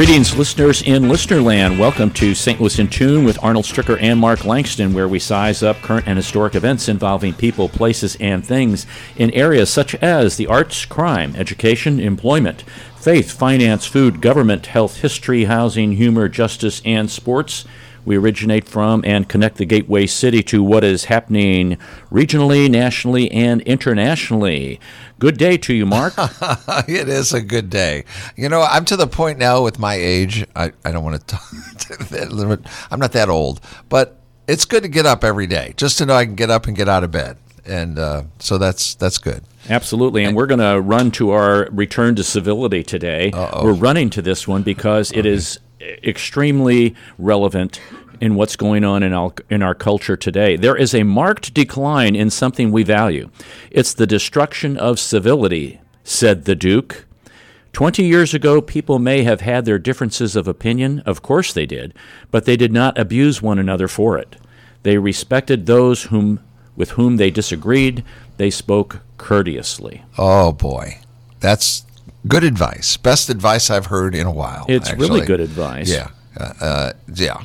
Greetings, listeners in Listenerland. Welcome to St. Louis in Tune with Arnold Stricker and Mark Langston, where we size up current and historic events involving people, places, and things in areas such as the arts, crime, education, employment, faith, finance, food, government, health, history, housing, humor, justice, and sports. We originate from and connect the gateway city to what is happening regionally, nationally, and internationally. Good day to you, Mark. it is a good day. You know, I'm to the point now with my age. I, I don't want to talk. I'm not that old, but it's good to get up every day just to know I can get up and get out of bed. And uh, so that's that's good. Absolutely, and we're going to run to our return to civility today. Uh-oh. We're running to this one because it is extremely relevant in what's going on in our, in our culture today. There is a marked decline in something we value. It's the destruction of civility, said the Duke. Twenty years ago, people may have had their differences of opinion, of course they did, but they did not abuse one another for it. They respected those whom, with whom they disagreed, they spoke courteously. Oh, boy. That's good advice. Best advice I've heard in a while. It's actually. really good advice. Yeah. Uh, uh, yeah.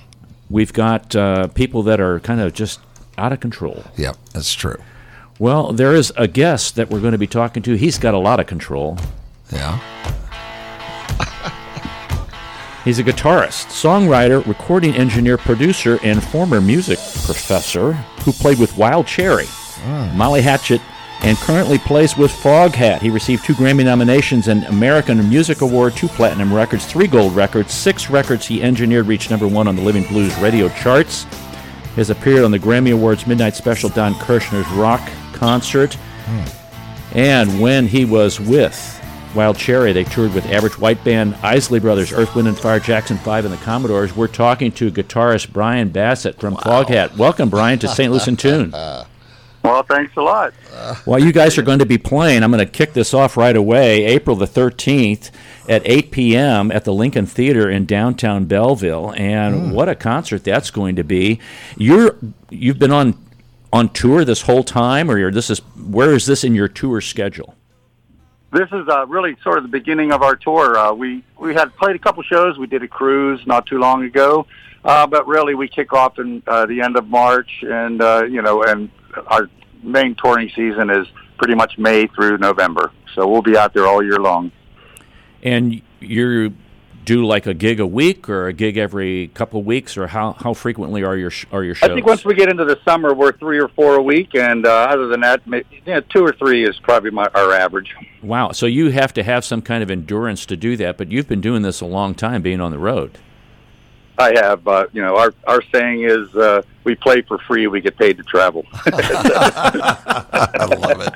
We've got uh, people that are kind of just out of control. Yeah, that's true. Well, there is a guest that we're going to be talking to. He's got a lot of control. Yeah. He's a guitarist, songwriter, recording engineer, producer, and former music professor who played with Wild Cherry, Molly Hatchet, and currently plays with Foghat. He received two Grammy nominations, an American Music Award, two platinum records, three gold records, six records he engineered reached number one on the Living Blues radio charts. He has appeared on the Grammy Awards Midnight Special Don Kirshner's Rock Concert. And when he was with Wild Cherry, they toured with Average White Band, Isley Brothers, Earth, Wind and Fire, Jackson 5, and the Commodores. We're talking to guitarist Bryan Bassett from Foghat. Welcome, Bryan, to St. Louis in Tune. Well, thanks a lot. Well, you guys are going to be playing. I'm going to kick this off right away. April the 13th at 8 p.m. at the Lincoln Theater in downtown Belleville, and what a concert that's going to be! You're you've been on on tour this whole time, or you're, this is where is this in your tour schedule? This is uh, really sort of the beginning of our tour. Uh, we we had played a couple shows. We did a cruise not too long ago, uh, but really we kick off in uh, the end of March, and uh, you know, and our main touring season is pretty much May through November. So we'll be out there all year long. And you do like a gig a week, or a gig every couple of weeks, or how, how frequently are your sh- are your shows? I think once we get into the summer, we're three or four a week, and uh, other than that, maybe, yeah, two or three is probably my, our average. wow, so you have to have some kind of endurance to do that, but you've been doing this a long time, being on the road. I have, uh, you know, our our saying is uh, we play for free, we get paid to travel. I love it.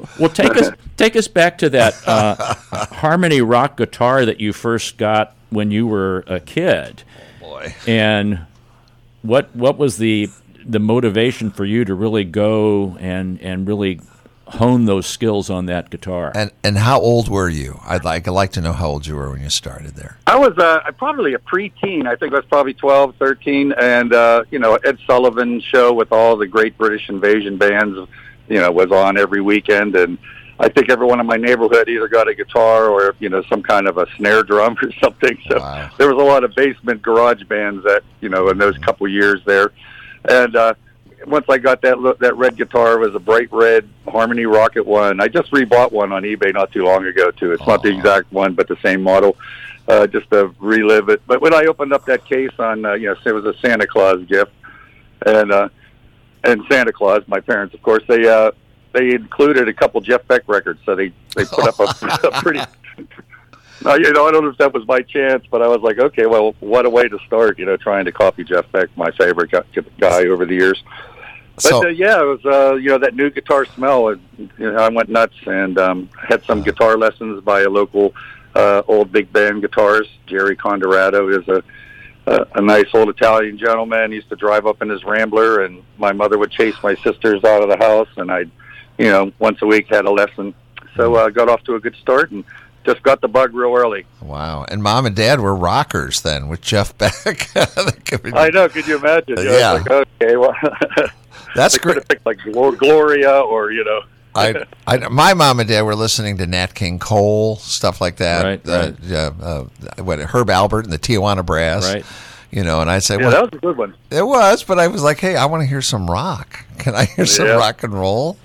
Well, take us take us back to that uh, harmony rock guitar that you first got when you were a kid, Boy. and what what was the the motivation for you to really go and and really hone those skills on that guitar? And and how old were you? I'd like I'd like to know how old you were when you started there. I was uh, probably a preteen. I think I was probably 12, 13, and uh, you know Ed Sullivan show with all the great British invasion bands, you know, was on every weekend, and I think everyone in my neighborhood either got a guitar or you know some kind of a snare drum or something. So Wow. there was a lot of basement garage bands that you know in those couple years there, and. uh once I got that that red guitar, it was a bright red Harmony Rocket one. I just rebought one on eBay not too long ago too. It's not the exact one, but the same model uh, just to relive it. But when I opened up that case on, uh, you know, it was a Santa Claus gift, and uh, and Santa Claus, my parents, of course, they uh, they included a couple Jeff Beck records, so they they put up a, a pretty. No, you know, I don't know if that was my chance, but I was like, okay, well, what a way to start, you know, trying to copy Jeff Beck, my favorite guy over the years. But So uh, yeah, it was uh, you know that new guitar smell. It, you know, I went nuts and um, had some guitar lessons by a local uh, old big band guitarist. Jerry Condorado is a, a a nice old Italian gentleman. He used to drive up in his Rambler, and my mother would chase my sisters out of the house, and I'd you know once a week had a lesson. So I uh, got off to a good start and just got the bug real early. wow, and mom and dad were rockers then with Jeff Beck. That could be- I know. Could you imagine? You know, Yeah. Like, okay, well, That's they could great. have picked like Gloria or you know. I, I, my mom and dad were listening to Nat King Cole, stuff like that. Right, uh, right. Uh, uh, what Herb Alpert and the Tijuana Brass. Right. You know, and I'd say, Yeah, well, that was a good one. it was, but I was like, hey, I want to hear some rock. Can I hear some Yeah. rock and roll?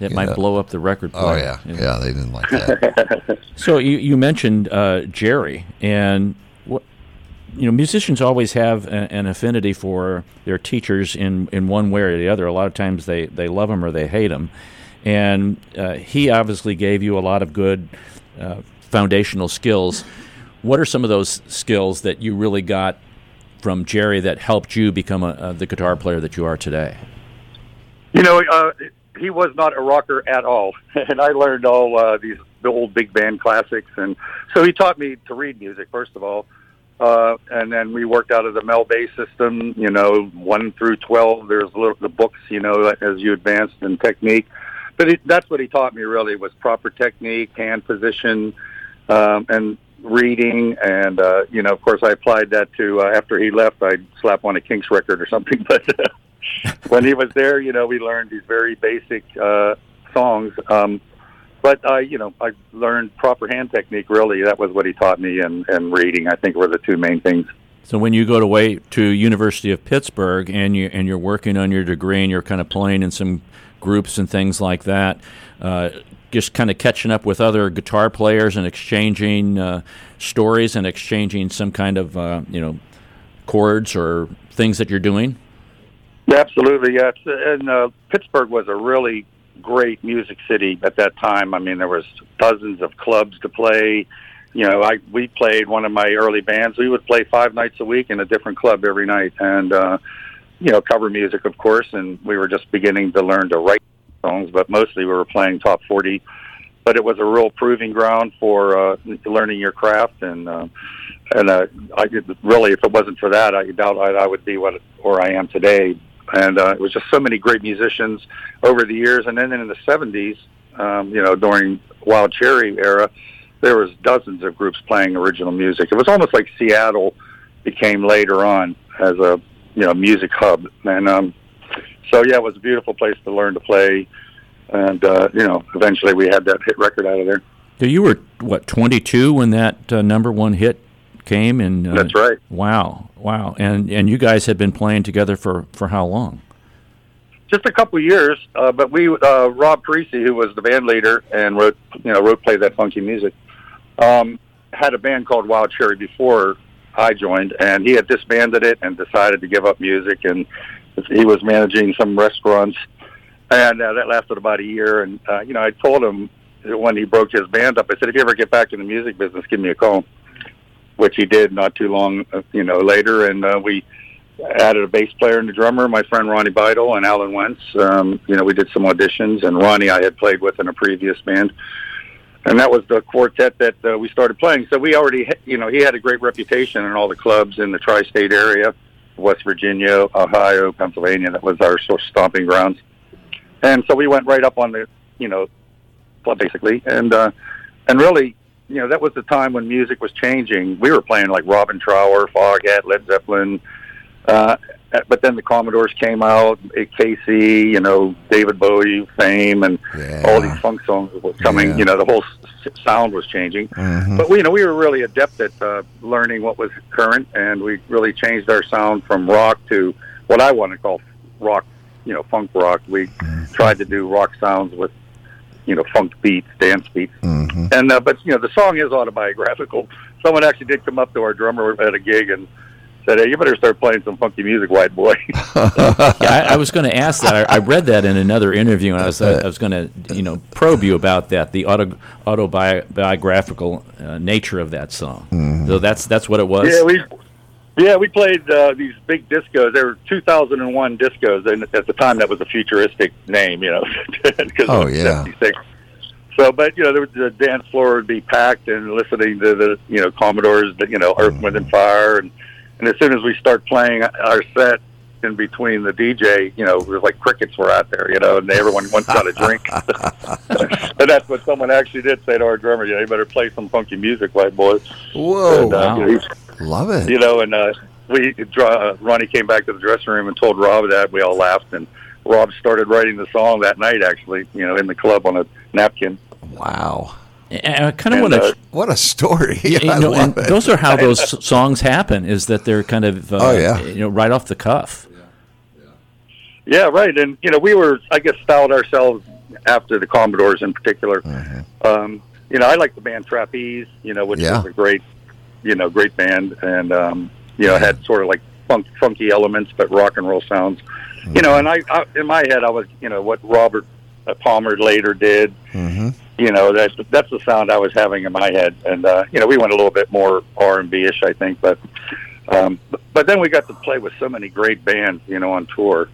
It You might know. blow up the record Oh player. yeah, yeah, they didn't like that. So you, you mentioned uh, Jerry, and what you know, musicians always have a, an affinity for their teachers in, in one way or the other. A lot of times they, they love them or they hate them, and uh, he obviously gave you a lot of good uh, foundational skills. What are some of those skills that you really got from Jerry that helped you become a, the guitar player that you are today? You know, uh, he was not a rocker at all, and I learned all uh, these old big band classics, and so he taught me to read music first of all, uh, and then we worked out of the Mel Bay system. You know, one through twelve. There's little, the books. You know, as you advanced in technique, but it, that's what he taught me really was proper technique, hand position, um, and reading. And uh, you know, of course, I applied that to uh, after he left. I'd slap on a Kinks record or something, but. when he was there, you know, we learned these very basic uh, songs. Um, but uh, you know, I learned proper hand technique. Really, that was what he taught me, and, and reading. I think were the two main things. So when you go to way to University of Pittsburgh and you and you're working on your degree and you're kind of playing in some groups and things like that, uh, just kind of catching up with other guitar players and exchanging uh, stories and exchanging some kind of uh, you know chords or things that you're doing. Absolutely, yes. And uh, Pittsburgh was a really great music city at that time. I mean, there was dozens of clubs to play. You know, I we played one of my early bands. We would play five nights a week in a different club every night, and uh, you know, cover music, of course. And we were just beginning to learn to write songs, but mostly we were playing top forty. But it was a real proving ground for uh, learning your craft, and uh, and uh, I really, if it wasn't for that, I doubt I, I would be what or I am today and uh, it was just so many great musicians over the years. And then in the '70s, um, you know, during Wild Cherry era, there was dozens of groups playing original music. It was almost like Seattle became later on as a you know music hub, and um, so yeah, it was a beautiful place to learn to play. And uh, you know, eventually we had that hit record out of there. So you were what 22 when that uh, number one hit came, and uh, That's right. Wow, wow, and and you guys had been playing together for for how long? just a couple of years. Uh, but we, uh, Rob Parissi, who was the band leader and wrote, you know, wrote played that funky music, um, had a band called Wild Cherry before I joined, and he had disbanded it and decided to give up music, and he was managing some restaurants, and uh, that lasted about a year. And uh, you know, I told him when he broke his band up, I said, if you ever get back in the music business, give me a call. Which he did not too long, uh, you know, later, and uh, we added a bass player and a drummer, my friend Ronnie Beitle and Allen Wentz. Um, you know, we did some auditions, and Ronnie I had played with in a previous band, and that was the quartet that uh, we started playing. So we already, you know, he had a great reputation in all the clubs in the tri-state area, West Virginia, Ohio, Pennsylvania. That was our sort of stomping grounds, and so we went right up on the, you know, club basically, and uh, and really. You know, that was the time when music was changing. We were playing like Robin Trower, Foghat, Led Zeppelin, uh, but then the Commodores came out, eh, KC, you know, David Bowie, Fame, and Yeah. all these funk songs were coming. Yeah. You know, the whole s- sound was changing. Mhm. But we, you know, we were really adept at uh, learning what was current, and we really changed our sound from rock to what I want to call rock. You know, funk rock. We tried to do rock sounds with, you know, funk beats, dance beats. Mhm. And uh, but you know, the song is autobiographical. Someone actually did come up to our drummer at a gig and said, "Hey, you better start playing some funky music, white boy." Yeah, I, I was going to ask that. I, I read that in another interview, and I was I was going to you know probe you about that, the auto autobiographical uh, nature of that song. So that's that's what it was. yeah, we yeah we played uh, these big discos. They were 2001 discos, and at the time that was a futuristic name, you know, because Oh, yeah. 76. So, but you know, there was, the dance floor would be packed, and listening to the you know Commodores, you know Earth, Wind and Fire, and and as soon as we start playing our set in between the DJ, you know, it was like crickets were out there, you know, and everyone wants got a drink. and that's what someone actually did say to our drummer, you know, you better play some funky music, white boy. Whoa, And, uh, wow. you know, love it. you know, and uh, we draw, uh, Ronnie came back to the dressing room and told Rob that we all laughed, and Rob started writing the song that night, actually, you know, in the club on a napkin. Wow. And I kind of want to. uh, What a story. you I know, love and it. those are how those songs happen. Is that they're kind of uh, Oh, yeah. you know right off the cuff. Yeah, right. And you know, we were, I guess, styled ourselves after the Commodores in particular. Um, you know, I like the band Trapeze. You know, which Yeah. was a great, you know, great band, and um, you know, had sort of like funk, funky elements, but rock and roll sounds. You know, and I, I, in my head, I was, you know, what Robert uh, Palmer later did. Mhm. You know, that's that's the sound I was having in my head, and uh, you know, we went a little bit more R and B ish, I think, but. Um, but- but then we got to play with so many great bands, you know, on tour.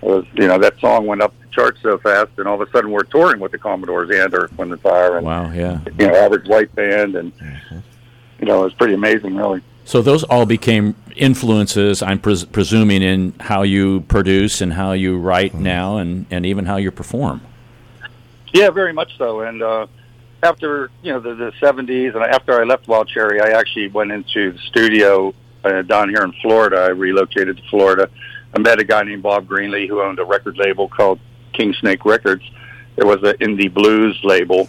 It was, you know, that song went up the charts so fast, and all of a sudden we're touring with the Commodores and Earth, Wind and Fire, and Wow, yeah. you know, Average White Band, and you know, it was pretty amazing, really. So those all became influences. I'm pres- presuming in how you produce and how you write now, and and even how you perform. Yeah, very much so. And uh, after you know the, the '70s, and after I left Wild Cherry, I actually went into the studio uh, down here in Florida. I relocated to Florida. I met a guy named Bob Greenlee who owned a record label called Kingsnake Records. It was an indie blues label,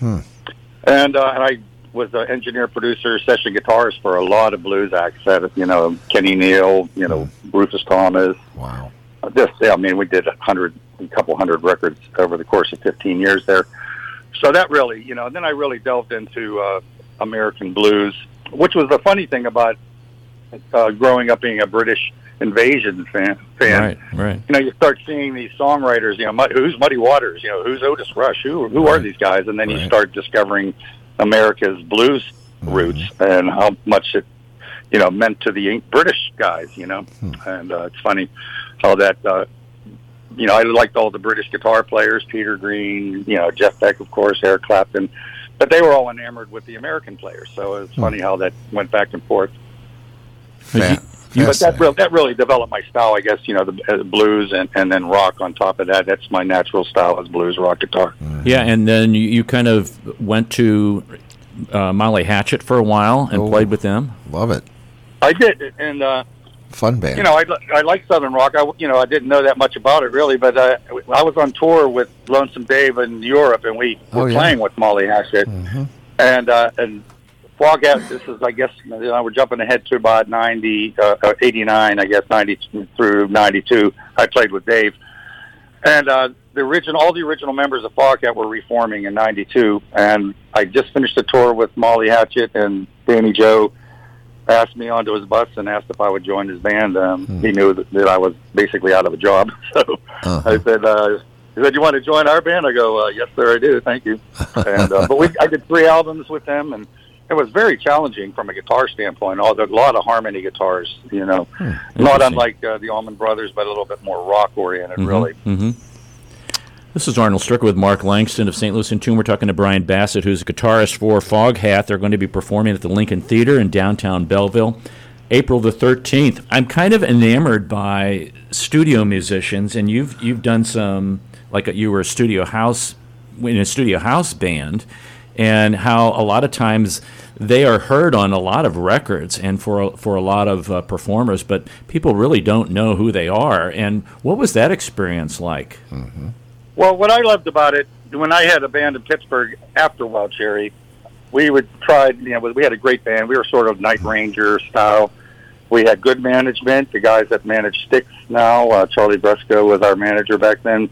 and uh, and I was an engineer, producer, session guitarist for a lot of blues acts. That you know, Kenny Neal, you know, Rufus Thomas, Wow. uh, this yeah, I mean we did a hundred a couple hundred records over the course of 15 years there. So that really you know then I really delved into uh, American blues which was the funny thing about uh, growing up being a British invasion fan fan. Right, right. you know you start seeing these songwriters you know Mud- who's Muddy Waters? You know who's Otis Rush? Who who are these guys? And then you start discovering America's blues roots and how much it you know meant to the British guys you know? And uh, it's funny how that uh, you know I liked all the British guitar players Peter Green you know Jeff Beck of course Eric Clapton but they were all enamored with the American players. So it's funny how that went back and forth but that really, that really developed my style, I guess. You know, the uh, blues and and then rock on top of that. That's my natural style is blues, rock guitar. Yeah, and then you, you kind of went to uh, Molly Hatchet for a while and Oh. played with them. Love it. I did, and uh, Fun band. you know, I I like Southern rock. I you know I didn't know that much about it really, but uh, I was on tour with Lonesome Dave in Europe, and we Oh, were yeah. playing with Molly Hatchet, Mhm. and uh, and Foghat. This is, I guess, you know, we're jumping ahead to about ninety, uh, uh, eighty nine, I guess, ninety through ninety two. I played with Dave, and uh, the original, all the original members of Foghat were reforming in '92, and I just finished a tour with Molly Hatchet and Danny Joe. Asked me onto his bus and asked if I would join his band. Um, He knew that, that I was basically out of a job, so Uh-huh. I said, uh, "He said, you want to join our band?" I go, uh, "Yes, sir, I do. Thank you." And uh, but we, I did three albums with them, and it was very challenging from a guitar standpoint. All a lot of harmony guitars, you know, not unlike uh, the Allman Brothers, but a little bit more rock oriented, really. hmm This is Arnold Stricker with Mark Langston of St. Louis in Tune. We're talking to Bryan Bassett, who's a guitarist for Foghat. They're going to be performing at the Lincoln Theater in downtown Belleville, April the 13th. I'm kind of enamored by studio musicians, and you've you've done some like you were a studio house in a studio house band, and how a lot of times they are heard on a lot of records and for for a lot of uh, performers, but people really don't know who they are. And what was that experience like? Well, what I loved about it when I had a band in Pittsburgh after Wild Cherry, we would try. You know, we had a great band. We were sort of Night Ranger style. We had good management. The guys that manage Styx now, uh, Charlie Brusco was our manager back then.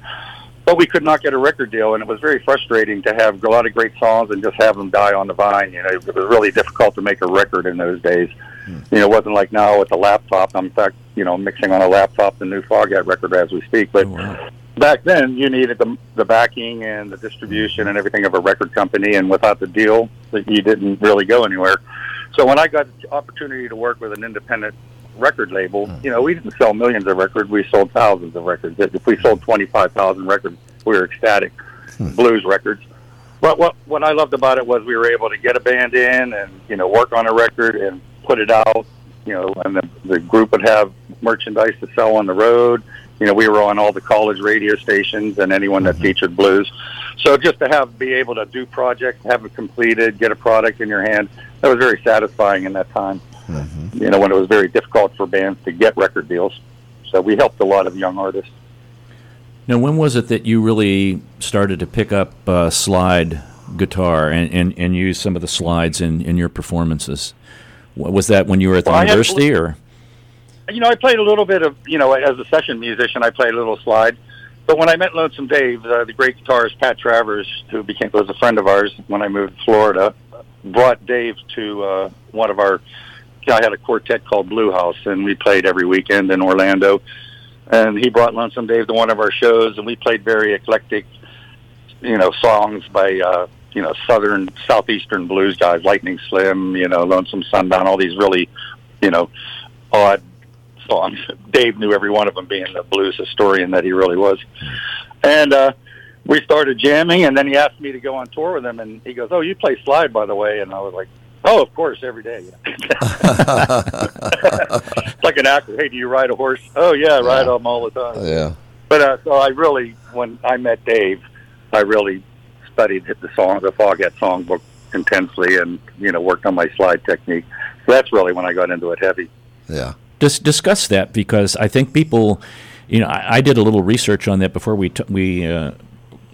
But we could not get a record deal, and it was very frustrating to have a lot of great songs and just have them die on the vine. You know, it was really difficult to make a record in those days. Hmm. You know, it wasn't like now with the laptop. I'm in fact, you know, mixing on a laptop the new Foghat record as we speak. But Oh, wow. back then you needed the the backing and the distribution hmm. and everything of a record company and without the deal you didn't really go anywhere so when i got the opportunity to work with an independent record label hmm. you know we didn't sell millions of records. We sold thousands of records. If we sold 25,000 records we were ecstatic. Hmm. Blues records. But what what i loved about it was we were able to get a band in and you know work on a record and put it out you know and the, the group would have merchandise to sell on the road. You know, we were on all the college radio stations and anyone that hmm. featured blues. So just to have be able to do projects, have it completed, get a product in your hand, that was very satisfying in that time. You know, when it was very difficult for bands to get record deals. So we helped a lot of young artists. Now, when was it that you really started to pick up uh, slide guitar and, and, and use some of the slides in, in your performances? Was that when you were at the Well, I had- university, or you know, I played a little bit of, you know, as a session musician, I played a little slide. But when I met Lonesome Dave, uh, the great guitarist Pat Travers, who became was a friend of ours when I moved to Florida, brought Dave to uh, one of our. I had a quartet called Blue House, and we played every weekend in Orlando. And he brought Lonesome Dave to one of our shows, and we played very eclectic, you know, songs by uh, you know southern southeastern blues guys, Lightning Slim, you know, Lonesome Sundown, all these really, you know, odd songs. Dave knew every one of them, being the blues historian that he really was. And uh, we started jamming, and then he asked me to go on tour with him, and he goes, "Oh, you play slide, by the way?" And I was like, "Oh, of course, every day." it's like an actor. Hey, do you ride a horse? Oh yeah, I ride Yeah. them all the time. yeah. But uh, so I really, when I met Dave, I really studied the song, the Foghat songbook intensely, and you know worked on my slide technique. So that's really when I got into it heavy. Yeah. Dis- discuss that because I think people, you know, I, I did a little research on that before we t- we uh,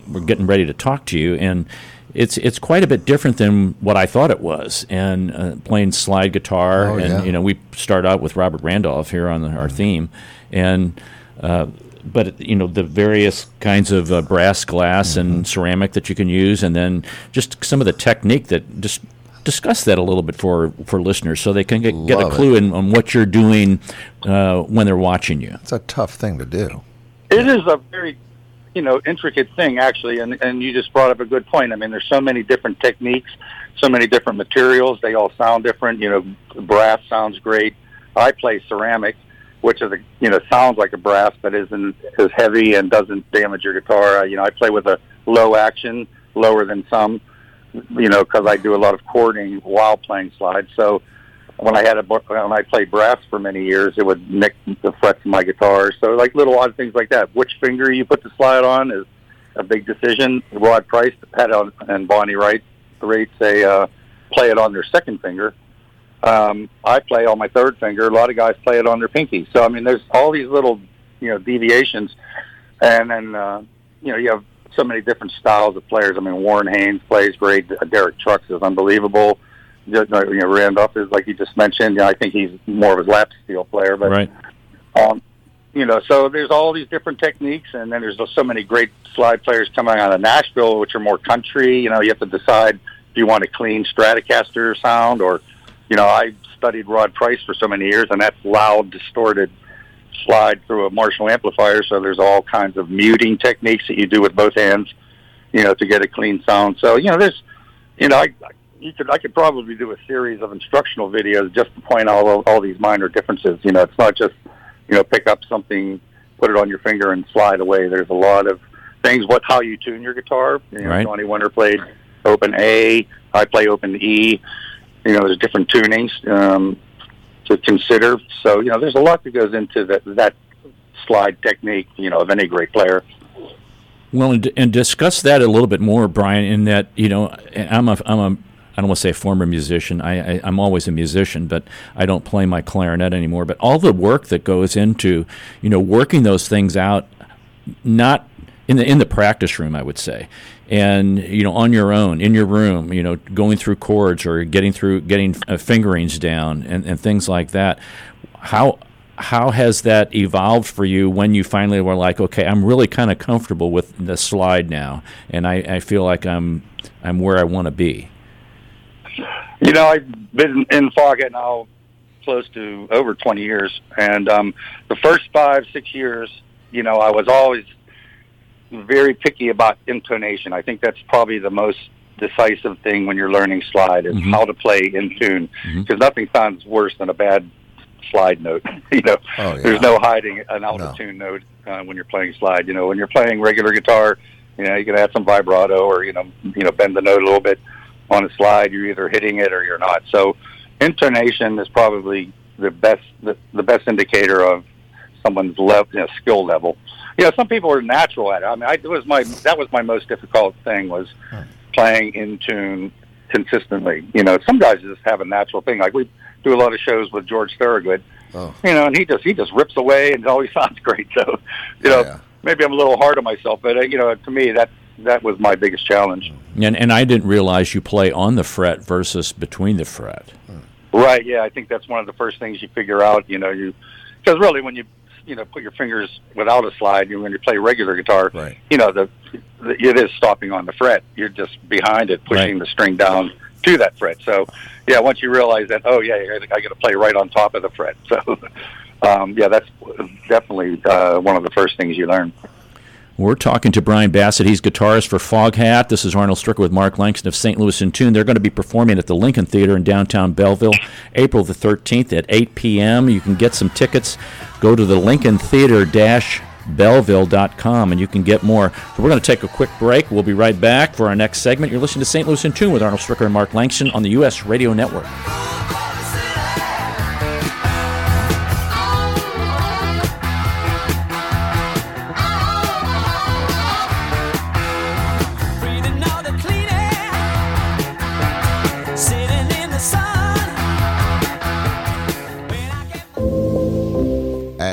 were getting ready to talk to you, and it's it's quite a bit different than what I thought it was. And uh, playing slide guitar, Oh, and yeah. you know, we start out with Robert Randolph here on the, our theme, and. Uh, but you know the various kinds of uh, brass, glass, Mm-hmm. and ceramic that you can use, and then just some of the technique that just discuss that a little bit for for listeners, so they can get, get a clue in, on what you're doing uh, when they're watching you. It's a tough thing to do. It is a very, you know, intricate thing actually, and and you just brought up a good point. I mean, there's so many different techniques, so many different materials. They all sound different. You know, brass sounds great. I play ceramic, which is a you know sounds like a brass, but isn't as heavy and doesn't damage your guitar. Uh, you know, I play with a low action, lower than some. You know, because I do a lot of chording while playing slides. So when I had a when I played brass for many years, it would nick the frets of my guitar. So like little odd things like that. Which finger you put the slide on is a big decision. Rod Price had on and Bonnie Raitt Wright say uh, play it on their second finger. Um, I play on my third finger. A lot of guys play it on their pinky. So I mean, there's all these little you know deviations, and then uh, you know you have so many different styles of players. I mean, Warren Haynes plays great. Derek Trucks is unbelievable. You know, Randolph is like you just mentioned. You know, I think he's more of a lap steel player, but Right. um, you know, so there's all these different techniques, and then there's so many great slide players coming out of Nashville, which are more country. You know, you have to decide if you want a clean Stratocaster sound, or you know, I studied Rod Price for so many years, and that's loud, distorted slide through a Marshall amplifier. So there's all kinds of muting techniques that you do with both hands, you know, to get a clean sound. So you know, there's, you know, I. You could, I could probably do a series of instructional videos just to point out all, all these minor differences. You know, it's not just you know, pick up something, put it on your finger, and slide away. There's a lot of things. What how you tune your guitar? You know, Right. Johnny Winter played open A. I play open E. You know, there's different tunings um, to consider. So you know, there's a lot that goes into that that slide technique. You know, of any great player. Well, and, and discuss that a little bit more, Bryan. In that you know, I'm a I'm a I don't want to say former musician. I, I I'm always a musician, but I don't play my clarinet anymore. But all the work that goes into you know working those things out, not in the in the practice room, I would say, and you know on your own in your room, you know going through chords or getting through getting uh, fingerings down and, and things like that. How how has that evolved for you when you finally were like, okay, I'm really kind of comfortable with the slide now, and I, I feel like I'm I'm where I want to be. You know, I've been in Foghat now close to over 20 years, and um, the first five, six years, you know, I was always very picky about intonation. I think that's probably the most decisive thing when you're learning slide is Mhm. how to play in tune, because nothing sounds worse than a bad slide note. you know, Oh, yeah. there's no hiding an out of tune note uh, when you're playing slide. You know, when you're playing regular guitar, you know, you can add some vibrato or you know, you know, bend the note a little bit on a slide. You're either hitting it or you're not. So, intonation is probably the best the, the best indicator of someone's level, you know, skill level. You know, some people are natural at it. I mean, I, it was my that was my most difficult thing was playing in tune consistently. You know, some guys just have a natural thing. Like we do a lot of shows with George Thorogood, Oh. you know, and he just he just rips away and it always sounds great. So, you know, Yeah. maybe I'm a little hard on myself, but uh, you know, to me that that was my biggest challenge. And and I didn't realize you play on the fret versus between the fret. Right. Yeah, I think that's one of the first things you figure out. You know, you because really when you you know put your fingers without a slide, you when you play regular guitar, Right. you know the, the it is stopping on the fret. You're just behind it, pushing Right. the string down to that fret. So yeah, once you realize that, oh yeah, I got to play right on top of the fret. So um, yeah, that's definitely uh, one of the first things you learn. We're talking to Bryan Bassett. He's guitarist for Foghat. This is Arnold Stricker with Mark Langston of St. Louis in Tune. They're going to be performing at the Lincoln Theater in downtown Belleville, April the 13th at 8 p.m. You can get some tickets. Go to the Lincoln Theater Belleville.com and you can get more. So we're going to take a quick break. We'll be right back for our next segment. You're listening to St. Louis in Tune with Arnold Stricker and Mark Langston on the U.S. Radio Network.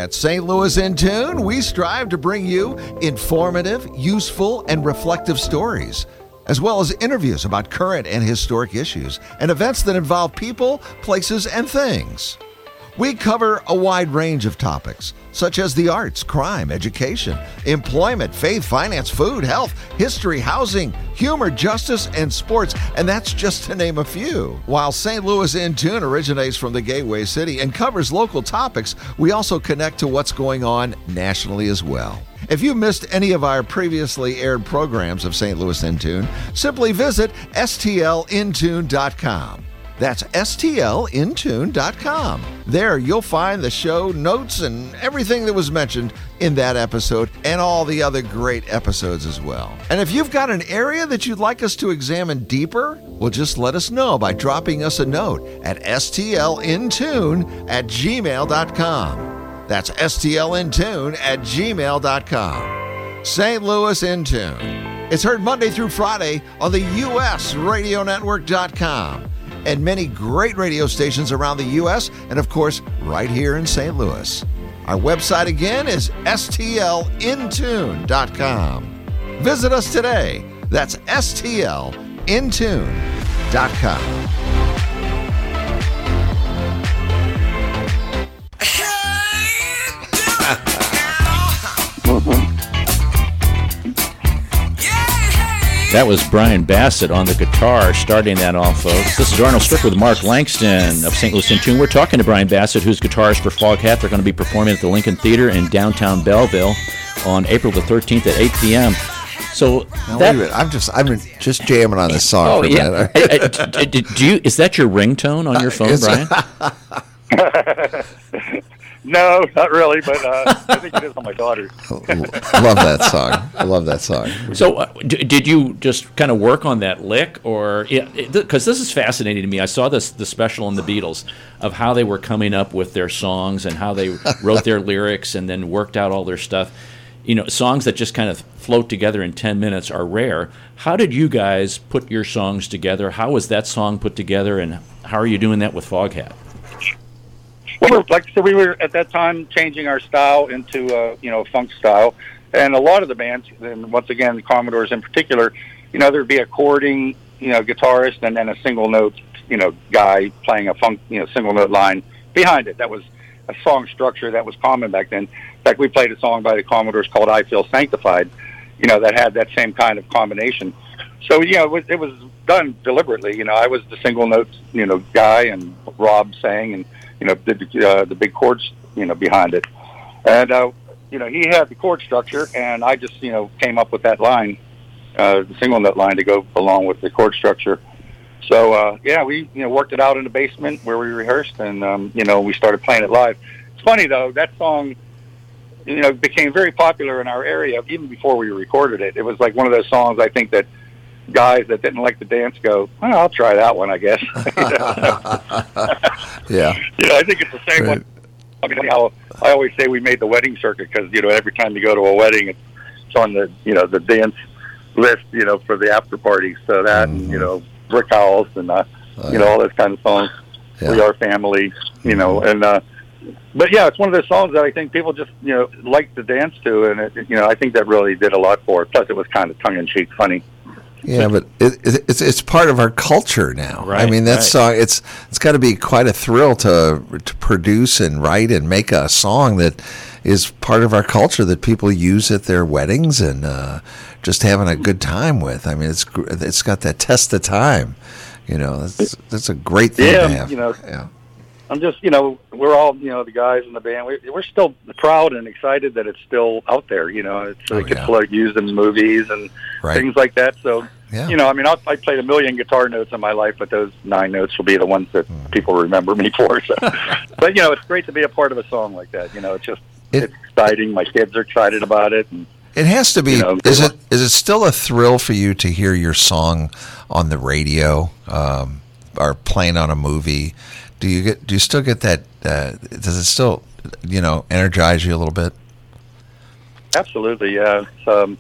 At St. Louis in Tune, we strive to bring you informative, useful, and reflective stories, as well as interviews about current and historic issues and events that involve people, places, and things. We cover a wide range of topics, such as the arts, crime, education, employment, faith, finance, food, health, history, housing, humor, justice, and sports, and that's just to name a few. While St. Louis in Tune originates from the Gateway City and covers local topics, we also connect to what's going on nationally as well. If you missed any of our previously aired programs of St. Louis in Tune, simply visit stlintune.com. That's stlintune.com. There you'll find the show notes and everything that was mentioned in that episode and all the other great episodes as well. And if you've got an area that you'd like us to examine deeper, well, just let us know by dropping us a note at stlintune at gmail.com. That's stlintune at gmail.com. St. Louis in Tune. It's heard Monday through Friday on the USRadioNetwork.com and many great radio stations around the U.S. and, of course, right here in St. Louis. Our website again is stlintune.com. Visit us today. That's stlintune.com. That was Bryan Bassett on the guitar, starting that off, folks. This is Arnold Strick with Mark Langston of St. Louis in Tune. We're talking to Bryan Bassett, who's guitarist for Foghat. They're going to be performing at the Lincoln Theater in downtown Belleville on April the 13th at 8 p.m. So Now, that, wait a minute. I'm just I'm just jamming on this song oh yeah, minute. Hey, hey, d- d- do you is that your ringtone on your phone, Bryan? No, not really, but uh, I think it is on my daughter's. love that song. I love that song. So, uh, d- did you just kind of work on that lick, or because this is fascinating to me? I saw this the special in the Beatles of how they were coming up with their songs and how they wrote their lyrics and then worked out all their stuff. You know, songs that just kind of float together in ten minutes are rare. How did you guys put your songs together? How was that song put together, and how are you doing that with Foghat? Well, like I said, we were at that time changing our style into uh, you know funk style, and a lot of the bands, and once again the Commodores in particular, you know there'd be a chording, you know, guitarist, and then a single note, you know, guy playing a funk, you know, single note line behind it. That was a song structure that was common back then. In fact, we played a song by the Commodores called "I Feel Sanctified," you know, that had that same kind of combination. So you know, it was, it was done deliberately. You know, I was the single note, you know, guy, and Rob sang, and you know, the, uh, the big chords, you know, behind it. And, uh, you know, he had the chord structure, and I just, you know, came up with that line, uh, the single note line to go along with the chord structure. So, uh, yeah, we, you know, worked it out in the basement where we rehearsed, and, um, you know, we started playing it live. It's funny, though, that song, you know, became very popular in our area even before we recorded it. It was like one of those songs, I think, that guys that didn't like the dance go, well, I'll try that one, I guess. Yeah. Yeah, I think it's the same Right. one. I mean, how I always say we made the wedding circuit because you know every time you go to a wedding, it's, on the you know the dance list, you know, for the after party. So that and you know brick house and uh, you know all those kind of songs. We are family, you know, and uh, but yeah, it's one of those songs that I think people just you know like to dance to, and it, you know I think that really did a lot for it. Plus, it was kind of tongue in cheek, funny. Yeah, but it, it, it's it's part of our culture now. Right, I mean, that right. song it's it's got to be quite a thrill to to produce and write and make a song that is part of our culture that people use at their weddings and uh, just having a good time with. I mean, it's gr- it's got that test of time. You know, that's that's a great thing Yeah, to have. you know. yeah. I'm just you know we're all you know the guys in the band we, we're still proud and excited that it's still out there. You know, it's Oh, it gets yeah. like used in movies and Right. things like that. So Yeah. you know, I mean, I'll, I played a million guitar notes in my life, but those nine notes will be the ones that Hmm. people remember me for. So, but you know, it's great to be a part of a song like that. You know, it's just It- it's exciting. My kids are excited about it, and It has to be. You know, is it is it still a thrill for you to hear your song on the radio um, or playing on a movie? Do you get? Do you still get that? Uh, does it still, you know, energize you a little bit? absolutely, yeah. It's, um,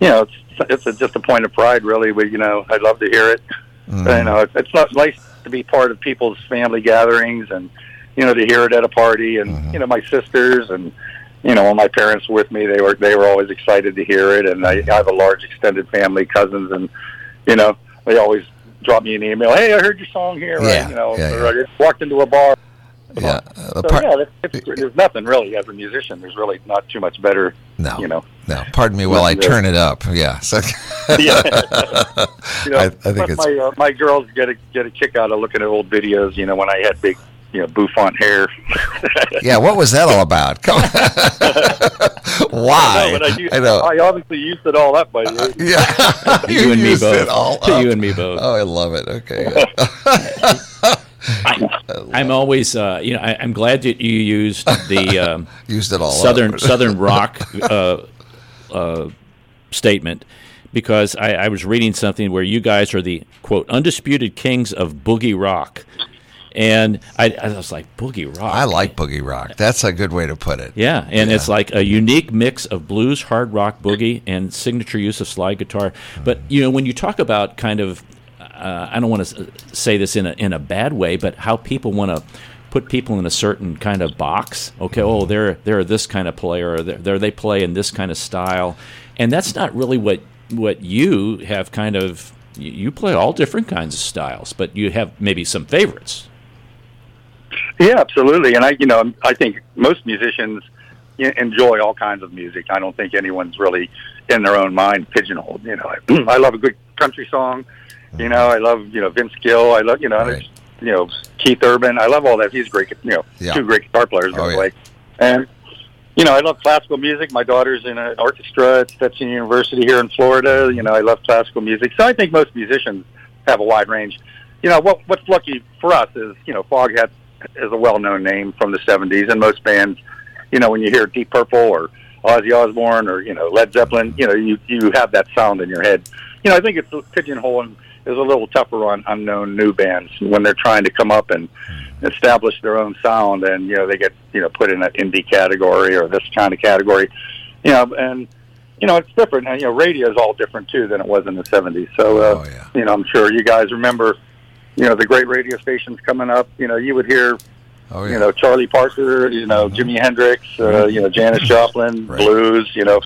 you know, it's it's a, just a point of pride, really. We, you know, I love to hear it. Mm. You know, it's, it's not nice to be part of people's family gatherings and you know to hear it at a party and Mm-hmm. you know my sisters and you know when my parents were with me they were they were always excited to hear it and I, I have a large extended family cousins and you know they always drop me an email hey I heard your song here right? Yeah, you know yeah, or yeah. I just walked into a bar Yeah. Uh, so yeah there's nothing really as a musician there's really not too much better no. you know No. Pardon me while I turn it up. Yeah. So, yeah. you know, I- I think it's- my uh, my girls get a get a kick out of looking at old videos. You know, when I had big, you know, bouffant hair. yeah. What was that all about? Come on. Why? No, but I, used, I know. I obviously used it all up by the way. yeah. You, and me both. it all up. You and me both. Oh, I love it. Okay. I'm always, uh, you know, I, I'm glad that you used the um, used it all southern up. southern rock uh, uh, statement because I, I was reading something where you guys are the quote undisputed kings of boogie rock, and I, I was like boogie rock. I like boogie rock. That's a good way to put it. Yeah, and it's like a unique mix of blues, hard rock, boogie, and signature use of slide guitar. But you know, when you talk about kind of, uh, I don't want to say this in a in a bad way, but how people want to put people in a certain kind of box. Okay, oh, they're they're this kind of player, or they're, they're they play in this kind of style, and that's not really what what you have. Kind of, you play all different kinds of styles, but you have maybe some favorites. Yeah, absolutely. And I, you know, I think most musicians enjoy all kinds of music. I don't think anyone's really in their own mind pigeonholed. You know, I, I love a good country song. You know, I love you know Vince Gill. I love you know, Right. you know Keith Urban. I love all that. He's great. You know, Yeah. two great guitar players by Oh, the way. And you know, I love classical music. My daughter's in an orchestra at Stetson University here in Florida. You know, I love classical music. So I think most musicians have a wide range. You know, what what's lucky for us is, you know, Foghat is a well-known name from the 70s, and most bands, you know, when you hear Deep Purple or Ozzy Osbourne or, you know, Led Zeppelin, you know, you, you have that sound in your head. You know, I think it's pigeonholing is a little tougher on unknown new bands when they're trying to come up and establish their own sound and you know they get you know put in an indie category or this kind of category you know and you know it's different and you know radio is all different too than it was in the 70s so uh, Oh, yeah. you know i'm sure you guys remember you know the great radio stations coming up you know you would hear Oh yeah. you know Charlie Parker, you know Jimi Hendrix, uh, you know Janis Joplin, Right. blues. You know,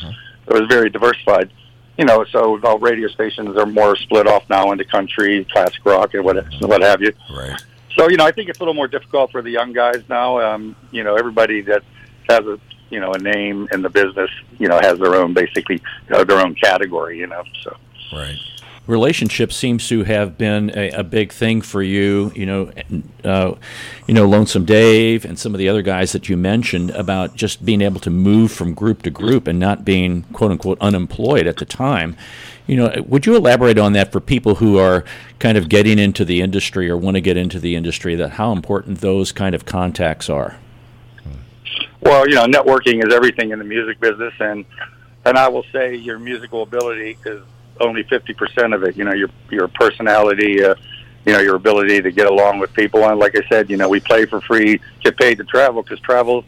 it was very diversified. You know, so all radio stations are more split off now into country, classic rock, and what what have you. right. So you know, I think it's a little more difficult for the young guys now. Um, you know, everybody that has a you know a name in the business, you know, has their own basically uh, their own category. You know, so. Right. Relationship seems to have been a, a big thing for you. You know, uh, you know, Lonesome Dave and some of the other guys that you mentioned about just being able to move from group to group and not being quote unquote unemployed at the time. You know, would you elaborate on that for people who are kind of getting into the industry or want to get into the industry? That how important those kind of contacts are. Well, you know, networking is everything in the music business, and and I will say your musical ability is only fifty percent of it. You know, your your personality, uh, you know, your ability to get along with people, and like I said, you know, we play for free, get paid to travel because travel,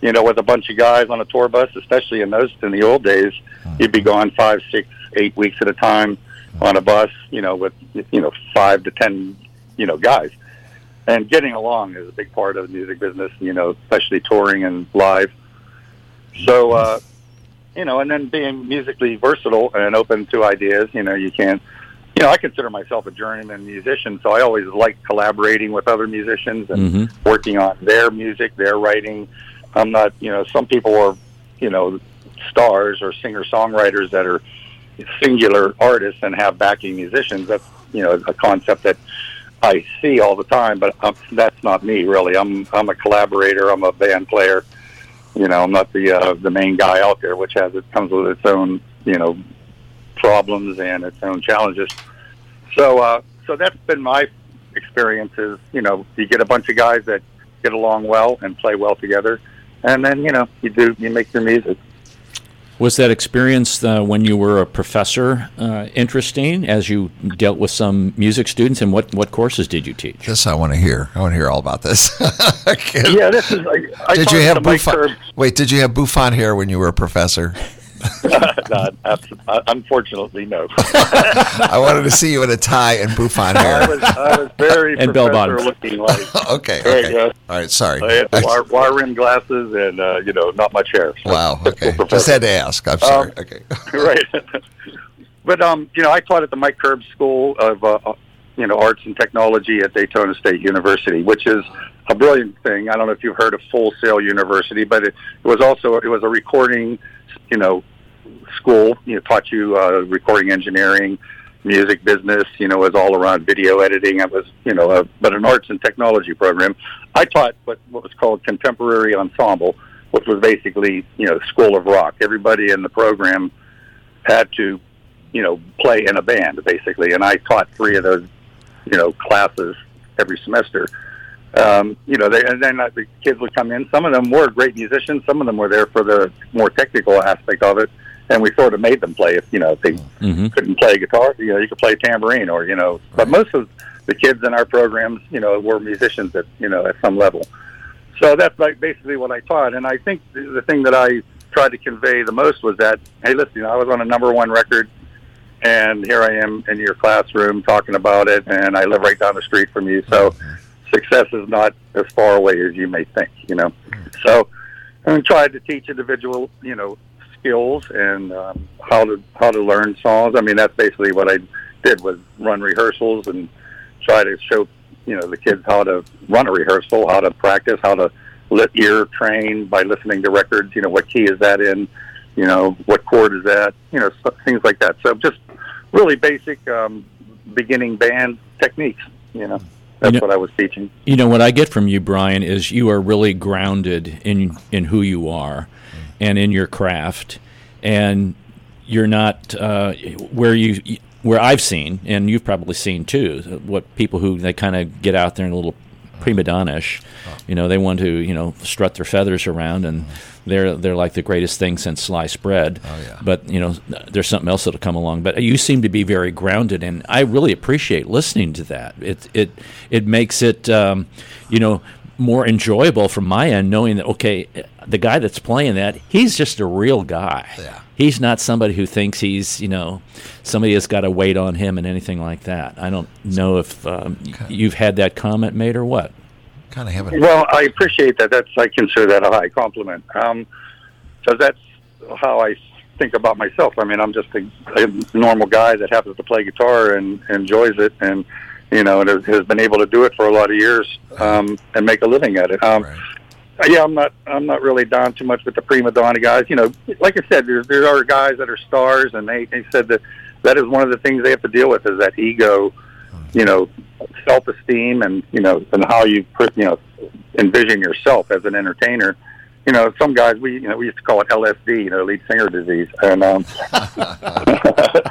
you know, with a bunch of guys on a tour bus, especially in those in the old days, you'd be gone five, six, eight weeks at a time on a bus. You know, with you know five to ten, you know, guys and getting along is a big part of the music business. You know, especially touring and live. So, uh, you know, and then being musically versatile and open to ideas. You know, you can't. You know, I consider myself a journeyman musician, so I always like collaborating with other musicians and Mhm. working on their music, their writing. I'm not, you know, some people are, you know, stars or singer songwriters that are singular artists and have backing musicians. That's, you know, a concept that I see all the time, but um, that's not me really. I'm I'm a collaborator. I'm a band player. You know, I'm not the uh, the main guy out there, which has it comes with its own you know problems and its own challenges. So uh, so that's been my experience. Is you know you get a bunch of guys that get along well and play well together, and then you know you do you make your music. Was that experience uh, when you were a professor uh, interesting as you dealt with some music students? And what, what courses did you teach? This I want to hear. I want to hear all about this. Yeah, this is. I, I did you have Buffon? Mike Wait, did you have bouffant hair when you were a professor? Not, uh, unfortunately, no. I wanted to see you in a tie and bouffant I hair. was, I was very And bell professor bottoms. looking like. okay, There okay. go. All right, sorry. I had wire, wire rim glasses and uh, you know not much hair. So wow. Okay. Just had to ask. I'm sorry. Um, okay. right. but um, you know, I taught at the Mike Curb School of uh, uh, you know Arts and Technology at Daytona State University, which is a brilliant thing. I don't know if you've heard of Full Sail University, but it, it was also it was a recording, you know, school. You know, taught you uh, recording engineering, music business. You know, was all around video editing. It was you know, a, but an arts and technology program. I taught what what was called contemporary ensemble, which was basically you know School of Rock. Everybody in the program had to you know play in a band basically, and I taught three of those you know classes every semester. Um, you know, they, and then uh, the kids would come in. Some of them were great musicians. Some of them were there for the more technical aspect of it, and we sort of made them play. If you know, if they hmm couldn't play guitar, you know, you could play tambourine, or you know. But most of the kids in our programs, you know, were musicians at you know at some level. So that's like basically what I taught, and I think the, the thing that I tried to convey the most was that, hey, listen, you know, I was on a number one record, and here I am in your classroom talking about it, and I live right down the street from you, so success is not as far away as you may think, you know. So I tried to teach individual, you know, skills and um, how to how to learn songs. I mean, that's basically what I did was run rehearsals and try to show, you know, the kids how to run a rehearsal, how to practice, how to lit ear train by listening to records. You know, what key is that in? You know, what chord is that? You know, things like that. So just really basic um, beginning band techniques. You know, that's You know- what I was teaching. You know what I get from you, Bryan, is you are really grounded in in who you are and in your craft, and you're not uh, where you where I've seen, and you've probably seen too, what people who they kind of get out there and a little prima donna-ish, you know, they want to you know strut their feathers around and. They're, they're like the greatest thing since sliced bread. Oh, yeah. But, you know, there's something else that'll come along. But you seem to be very grounded, and I really appreciate listening to that. It, it, it makes it, um, you know, more enjoyable from my end knowing that okay the guy that's playing that he's just a real guy Yeah. he's not somebody who thinks he's you know somebody has got to wait on him and anything like that i don't know if um, y- you've had that comment made or what kind of having. Well, I appreciate that. That's I consider that a high compliment. Um, because that's how I think about myself. I mean, I'm just a, a normal guy that happens to play guitar and enjoys it, and you know, and has, has been able to do it for a lot of years um, and make a living at it. Um, Right. yeah, I'm not. I'm not really down too much with the prima donna guys. You know, like I said, there there are guys that are stars, and they they said that that is one of the things they have to deal with is that ego, you know, self esteem, and you know, and how you you know envision yourself as an entertainer. You know, some guys we you know we used to call it LSD, you know, lead singer disease, and um,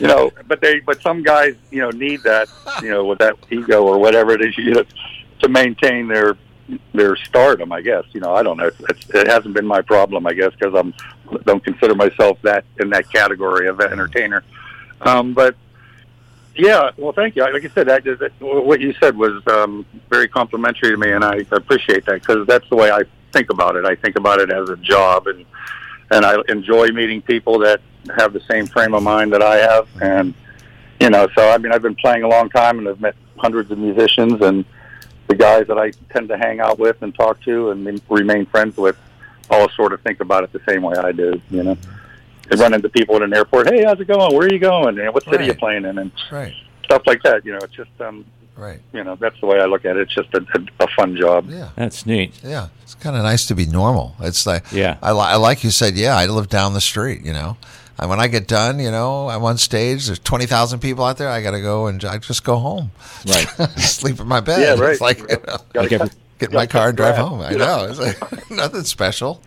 you know, but they but some guys you know need that you know with that ego or whatever it is you know, to maintain their their stardom. I guess you know I don't know. It's, it hasn't been my problem. I guess because I'm don't consider myself that in that category of an entertainer. Um, but yeah, well, thank you. Like I said, that, that what you said was um, very complimentary to me, and I appreciate that because that's the way I think about it. I think about it as a job, and and I enjoy meeting people that have the same frame of mind that I have, and you know, so I mean, I've been playing a long time, and I've met hundreds of musicians, and the guys that I tend to hang out with and talk to and remain friends with all sort of think about it the same way I do. You know, they run into people at an airport. Hey, how's it going? Where are you going? And what city are you playing in? And Right. stuff like that. You know, it's just um, Right. you know, that's the way I look at it. It's just a, a, a fun job. Yeah. That's neat. Yeah. It's kind of nice to be normal. It's like, Yeah. I, li- I like you said, yeah, I live down the street, you know. And when I get done, you know, I'm on stage, there's 20,000 people out there. I got to go and I just go home. Right. Sleep in my bed. Yeah, right. It's like, you know, Gotta Like every- get in my car and drive home. I you know. It's like nothing special.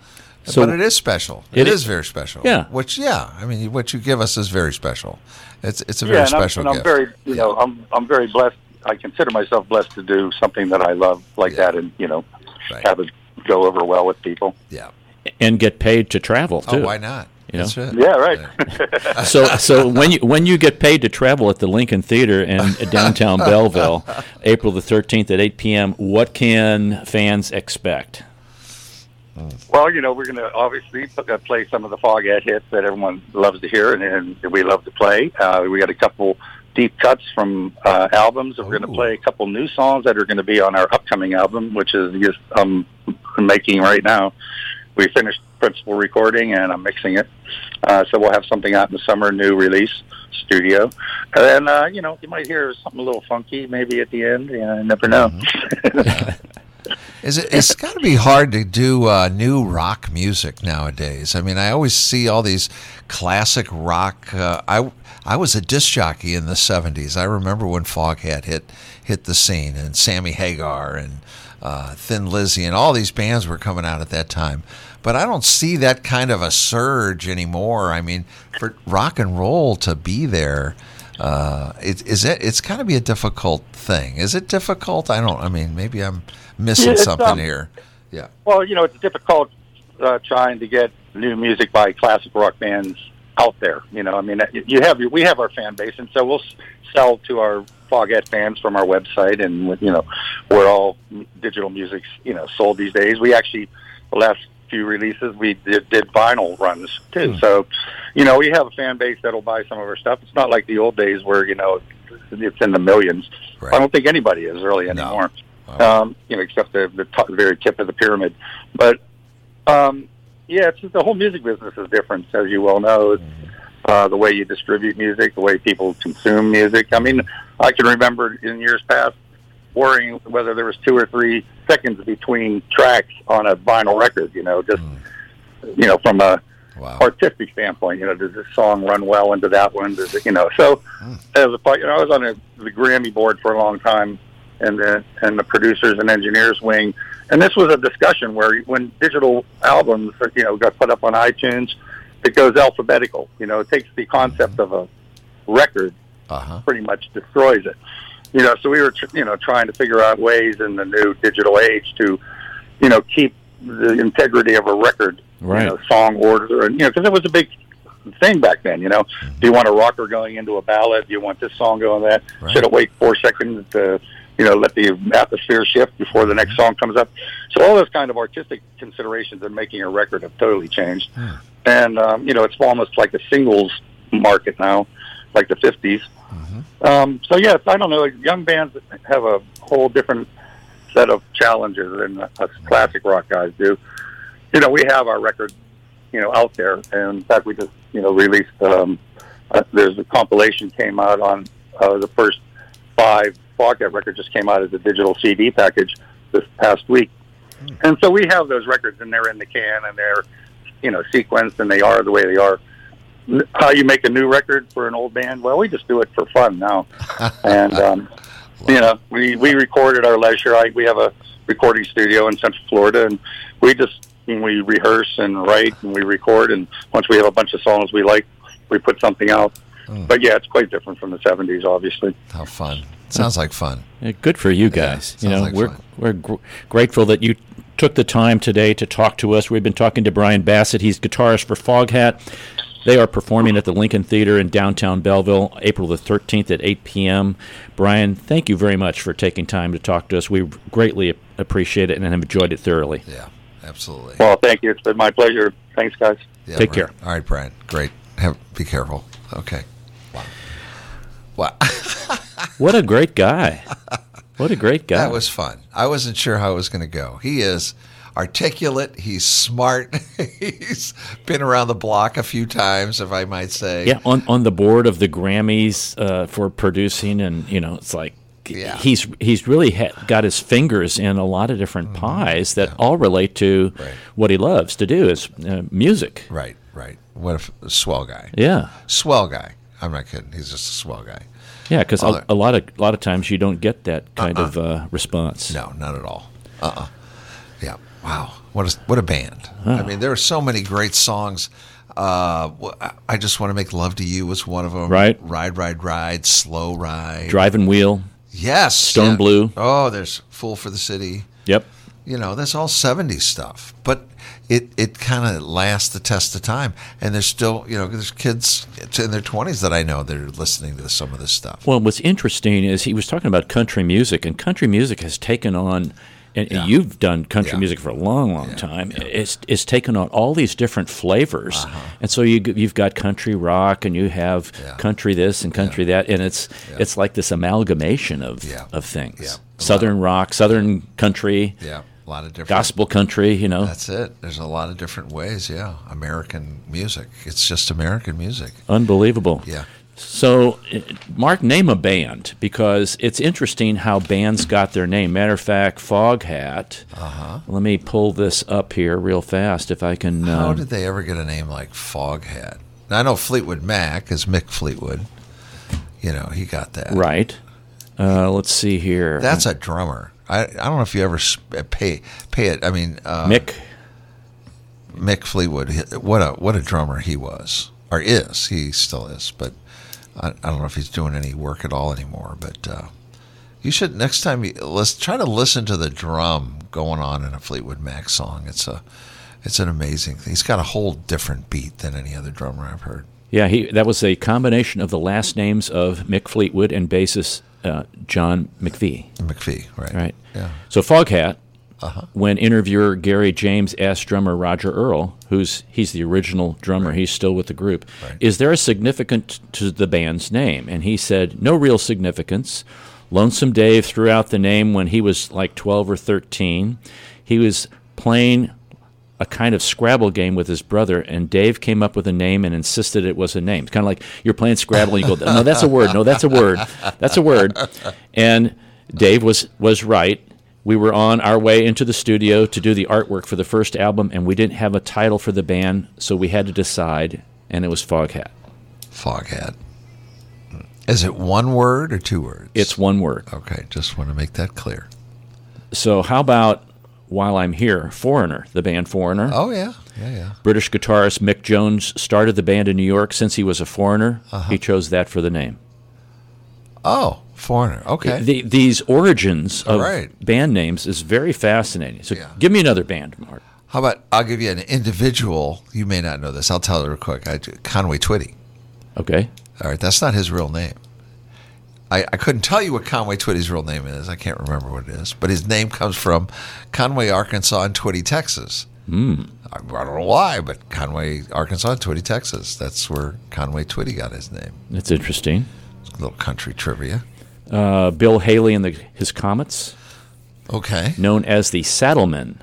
So- but it is special. It it is- is very special. Yeah. Which, yeah, I mean, what you give us is very special. It's it's a Yeah, very and I'm, special and I'm very, you know, I'm I'm very blessed. I consider myself blessed to do something that I love like Yeah. that, and you know, Right. have it go over well with people. yeah. And get paid to travel oh, too. Oh, why not? You know? That's it. Yeah, right. So, so when you when you get paid to travel at the Lincoln Theater in downtown Belleville, April the thirteenth at eight p.m., what can fans expect? Well, you know, we're going to obviously p- uh, play some of the Foghat hits that everyone loves to hear and, and we love to play. Uh, we got a couple deep cuts from uh, albums. We're going to play a couple new songs that are going to be on our upcoming album, which is just um, making right now. We finished principal recording and I'm mixing it, uh, so we'll have something out in the summer, new release studio. And uh, you know, you might hear something a little funky maybe at the end. You, know, you never know. Is it? It's got to be hard to do uh, new rock music nowadays. I mean, I always see all these classic rock. Uh, I I was a disc jockey in the '70s. I remember when Foghat hit hit the scene, and Sammy Hagar and uh, Thin Lizzy, and all these bands were coming out at that time. But I don't see that kind of a surge anymore. I mean, for rock and roll to be there, uh, it, is it? It's got to be a difficult thing. Is it difficult? I don't. I mean, maybe I'm missing Yeah, something um, here. Yeah. Well, you know, it's difficult uh, trying to get new music by classic rock bands out there. You know, I mean, you have we have our fan base, and so we'll sell to our Foghat fans from our website, and you know, where all digital music's you know sold these days. We actually the last few releases we did, did vinyl runs too. So, you know, we have a fan base that'll buy some of our stuff. It's not like the old days where you know it's in the millions. Right. I don't think anybody is really No. anymore um, you know, except the, the, top, very tip of the pyramid. But um, yeah, it's just the whole music business is different, as you well know. It's, uh, the way you distribute music, the way people consume music. I mean, I can remember in years past worrying whether there was two or three seconds between tracks on a vinyl record. You know, just hmm. you know from a Wow. artistic standpoint. You know, does this song run well into that one? Does it, you know? So hmm. as a part- you know, I was on a, the Grammy board for a long time, and the and the producers and engineers wing, and this was a discussion where when digital albums, you know, got put up on iTunes, it goes alphabetical. You know, it takes the concept hmm. of a record Uh huh. pretty much destroys it. You know, so we were, tr- you know, trying to figure out ways in the new digital age to, you know, keep the integrity of a record, Right. you know, song order, and you know, because it was a big thing back then. You know, mm-hmm. do you want a rocker going into a ballad? Do you want this song going that? Right. Should it wait four seconds to, you know, let the atmosphere shift before the next mm-hmm. song comes up? So all those kind of artistic considerations in making a record have totally changed, hmm. and um, you know, it's almost like a singles market now, like the '50s. Um, so yes, I don't know. Young bands have a whole different set of challenges than us classic rock guys do. You know, we have our record, you know, out there, and in fact, we just you know released. Um, uh, there's a compilation came out on uh, the first five Foghat records just came out as a digital CD package this past week, and so we have those records, and they're in the can, and they're you know sequenced, and they are the way they are how you make a new record for an old band? Well, we just do it for fun now, and um, you know, we we record at our leisure. I, we have a recording studio in Central Florida, and we just we rehearse and write and we record. And once we have a bunch of songs we like, we put something out. But yeah, it's quite different from the '70s, obviously. How fun. Sounds like fun. Yeah, good for you guys. you know, like we're fun. we're gr- grateful that you took the time today to talk to us. We've been talking to Bryan Bassett. He's guitarist for Foghat. They are performing at the Lincoln Theater in downtown Belleville, April the 13th at 8 p.m. Bryan, thank you very much for taking time to talk to us. We greatly appreciate it and have enjoyed it thoroughly. Yeah, absolutely. Well, thank you. It's been my pleasure. Thanks, guys. Yeah, take Bryan. care. All right, Bryan. Great. Have, be careful. Okay. Wow. Wow. What a great guy. What What a great guy. That was fun. I wasn't sure how it was going to go. He is articulate. He's smart. he's been around the block a few times, if I might say. Yeah, on on the board of the Grammys uh, for producing, and you know, it's like Yeah. he's he's really ha- got his fingers in a lot of different pies that all relate to Mm-hmm. Right. what he loves to do is uh, music. Right, right. What a f- swell guy. Yeah, Swell guy. I'm not kidding. He's just a swell guy. yeah, because a, a lot of a lot of times you don't get that kind of uh, response. No, not at all. Uh uh Yeah. Wow. What a what a band. I mean, there are so many great songs. Uh, I- just want to make love to you was one of them. Right. Ride, ride, ride. Slow ride. Driving wheel. Yes. Stone Blue. Oh, there's Fool for the City. Yep. You know, that's all 70s stuff. But it, it kind of lasts the test of time. And there's still, you know, there's kids in their 20s that I know that are listening to some of this stuff. Well, what's interesting is he was talking about country music, and country music has taken on. And and you've done country Yeah. music for a long, long time. It's it's taken on all these different flavors, Uh-huh. and so you you've got country rock, and you have Yeah. country this and country that, and it's it's like this amalgamation of Yeah. of things. Yeah. Southern rock, Southern country, Yeah. A lot of different. gospel country. You know, That's it. There's a lot of different ways. Yeah. American music. It's just American music. unbelievable. Yeah. So, uh, Mark, name a band because it's interesting how bands got their name. Matter of fact, Foghat. Uh-huh. Let me pull this up here real fast if I can. How um, did they ever get a name like Foghat? Now, I know Fleetwood Mac is Mick Fleetwood. You know, he got that. right. Uh, let's see here. That's a drummer. I, I don't know if you ever pay pay it. I mean, uh, Mick. Mick Fleetwood. What a what a drummer he was or is. He still is, but I, I don't know if he's doing any work at all anymore. But uh, you should next time you let's try to listen to the drum going on in a Fleetwood Mac song. It's a it's an amazing thing. He's got a whole different beat than any other drummer I've heard. Yeah, he. That was a combination of the last names of Mick Fleetwood and bassist uh, John McVie. McVie, right? Right. Yeah. So Foghat, Uh-huh. when interviewer Gary James asked drummer Roger Earl, who's he's the original drummer, he's still with the group, Right. is there a significance to the band's name? And he said, no real significance. Lonesome Dave threw out the name when he was like 12 or 13. He was playing a kind of Scrabble game with his brother, and Dave came up with a name and insisted it was a name. It's kind of like you're playing Scrabble, and you go, "No, that's a word. No, that's a word. That's a word." And Dave was was right. We were on our way into the studio to do the artwork for the first album, and we didn't have a title for the band, so we had to decide, and it was Foghat. Foghat. Is it one word or two words? It's one word. okay. Just want to make that clear. So how about while I'm here, Foreigner, the band Foreigner? Oh yeah, yeah, yeah. British guitarist Mick Jones started the band in New York since he was a foreigner. Uh-huh. He chose that for the name. Oh, foreigner. Okay. The, these origins of Right. band names is very fascinating. So Yeah. give me another band, Mark. How about I'll give you an individual. You may not know this. I'll tell it real quick. I, Conway Twitty. Okay. All right, that's not his real name. I, I couldn't tell you what Conway Twitty's real name is. I can't remember what it is. But his name comes from Conway, Arkansas, and Twitty, Texas. Mm. I, I don't know why, but Conway, Arkansas, and Twitty, Texas. That's where Conway Twitty got his name. That's interesting. A little country trivia. Uh, Bill Haley and the, his Comets, Okay. known as the Saddlemen.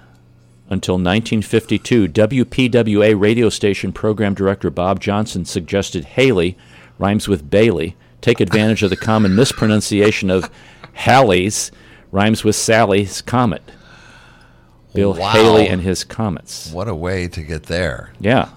Until 1952, WPWA radio station program director Bob Johnson suggested Haley rhymes with Bailey. Take advantage of the common mispronunciation of Halley's rhymes with Sally's Comet. Bill Wow. Haley and his Comets. What a way to get there. Yeah.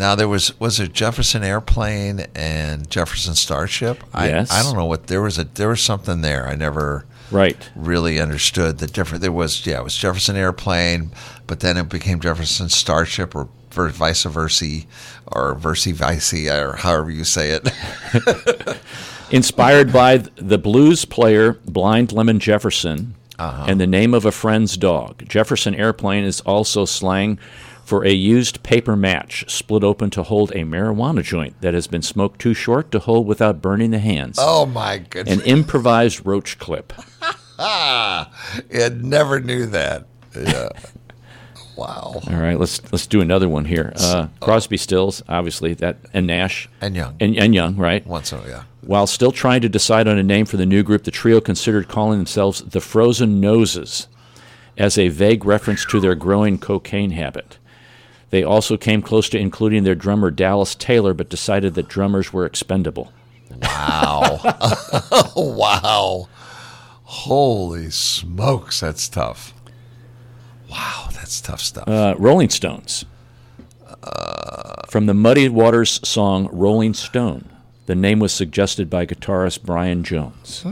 Now there was was there Jefferson Airplane and Jefferson Starship? I, Yes. I don't know what there was a there was something there. I never Right. really understood the different. There was yeah, it was Jefferson Airplane, but then it became Jefferson Starship or vice versa, or versi vice, or however you say it. Inspired by the blues player Blind Lemon Jefferson uh-huh. and the name of a friend's dog. Jefferson Airplane is also slang for a used paper match split open to hold a marijuana joint that has been smoked too short to hold without burning the hands. oh my goodness! An improvised roach clip. ah, I never knew that. Yeah. Wow. All right, let's let's do another one here. Uh, Crosby, Stills, obviously that, and Nash And Young. and, and Young, right? Once, oh yeah. While still trying to decide on a name for the new group, the trio considered calling themselves the Frozen Noses, as a vague reference to their growing cocaine habit. They also came close to including their drummer Dallas Taylor, but decided that drummers were expendable. Wow. wow. Holy smokes, that's tough. Wow, that's tough stuff. Uh, Rolling Stones. Uh, From the Muddy Waters song Rolling Stone. The name was suggested by guitarist Brian Jones.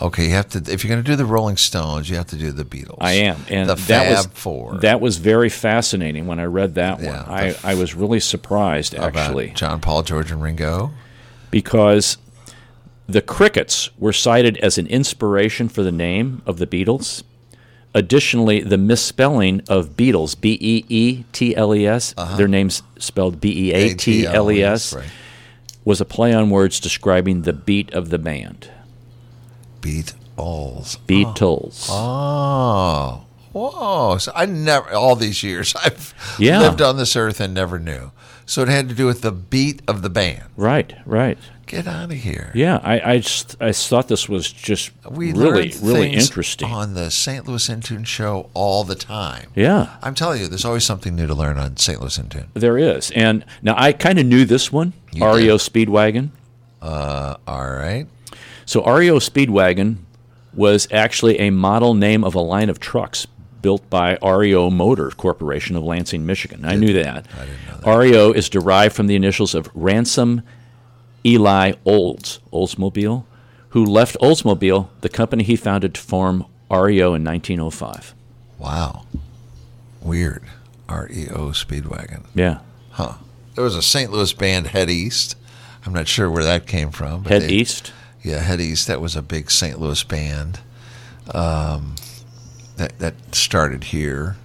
Okay, you have to if you're going to do the Rolling Stones, you have to do the Beatles. I am, and the that Fab was Four. that was very fascinating when I read that Yeah, one. I, I was really surprised actually John, Paul, George, and Ringo. because the Crickets were cited as an inspiration for the name of the Beatles. Additionally, the misspelling of Beatles, B E E T L E S, uh-huh. their name's spelled B E A T L E S, was a play on words describing the beat of the band. Beatles. Beatles. Oh. Whoa. So I never, all these years, I've Yeah. lived on this earth and never knew. So it had to do with the beat of the band. Right, right. Get out of here. Yeah, I, I, just, I thought this was just We really, really interesting. on the St. Louis in Tune show all the time. yeah, I'm telling you, there's always something new to learn on St. Louis in Tune. there is. And now I kind of knew this one, You REO did. Speedwagon. Uh, all right. So REO Speedwagon was actually a model name of a line of trucks built by REO Motor Corporation of Lansing, Michigan. I knew that. I didn't know that. REO is derived from the initials of Ransom Eli Olds, Oldsmobile, who left Oldsmobile, the company he founded to form REO in 1905. Wow. Weird. REO Speedwagon. Yeah. Huh. There was a St. Louis band, Head East. I'm not sure where that came from. but Head they- East. Yeah, Head East. That was a big St. Louis band. Um, that that started here.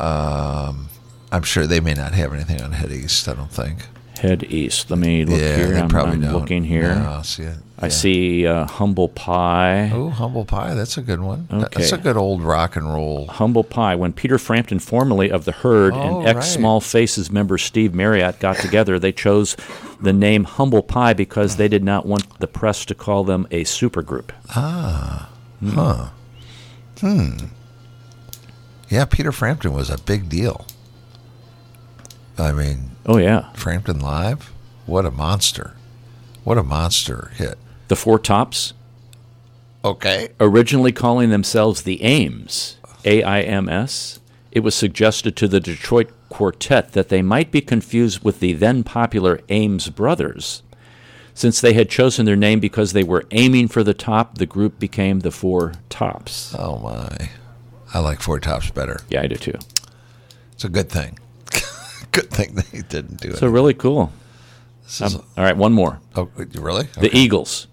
Um, I'm sure they may not have anything on Head East. I don't think. Head East. Let me look yeah, here. they I'm, probably I'm don't. looking here. No, I see it. I Yeah. see uh, Humble Pie. Oh, humble pie. That's a good one. That's a good old rock and roll. Humble Pie. When Peter Frampton, formerly of the Herd, Oh, and ex right. Small Faces member Steve Marriott got together, they chose the name Humble Pie because they did not want the press to call them a supergroup. Ah. Hmm. Huh. Hmm. Yeah, Peter Frampton was a big deal. I mean, Oh yeah, Frampton Live. What a monster! What a monster hit. the Four Tops, Okay. originally calling themselves the Aims, A I M S. It was suggested to the Detroit Quartet that they might be confused with the then popular Ames Brothers. Since they had chosen their name because they were aiming for the top, the group became the Four Tops. Oh my! I like Four Tops better. Yeah, I do too. It's a good thing. Good thing they didn't do it. So really cool. This is- Um, all right, one more. oh, really? The Eagles.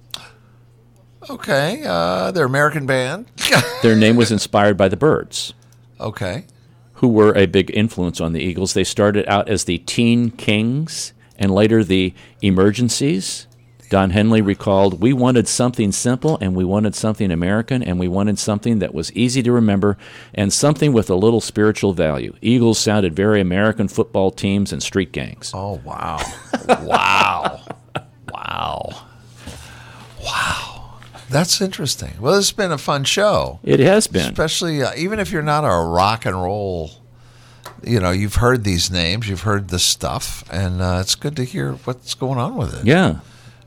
Okay. Uh, they're American band. Their name was inspired by the Byrds, okay. who were a big influence on the Eagles. They started out as the Teen Kings and later the Emergencies. Don Henley recalled, We wanted something simple and we wanted something American and we wanted something that was easy to remember and something with a little spiritual value. Eagles sounded very American football teams and street gangs. Oh wow! wow! Wow! Wow! That's interesting. Well, this has been a fun show. It has been. especially uh, even if you're not a rock and roll you know you've heard these names you've heard the stuff and uh, it's good to hear what's going on with it Yeah.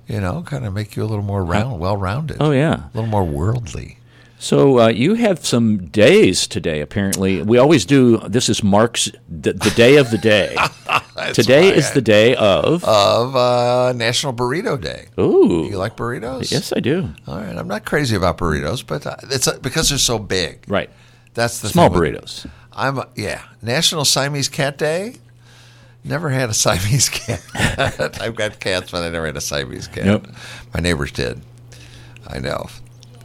You know kind of make you a little more round well-rounded Oh, yeah. a little more worldly So uh, you have some days today. Apparently, we always do. This is Mark's the, the day of the day. Today is I- the day of. of uh, national burrito day ooh, you like burritos yes, I do. all right i'm not crazy about burritos but uh, it's uh, because they're so big Right, that's the small with- burritos. i'm yeah national siamese cat day Never had a Siamese cat. I've got cats, but I never had a Siamese cat. Nope. My neighbors did. I know.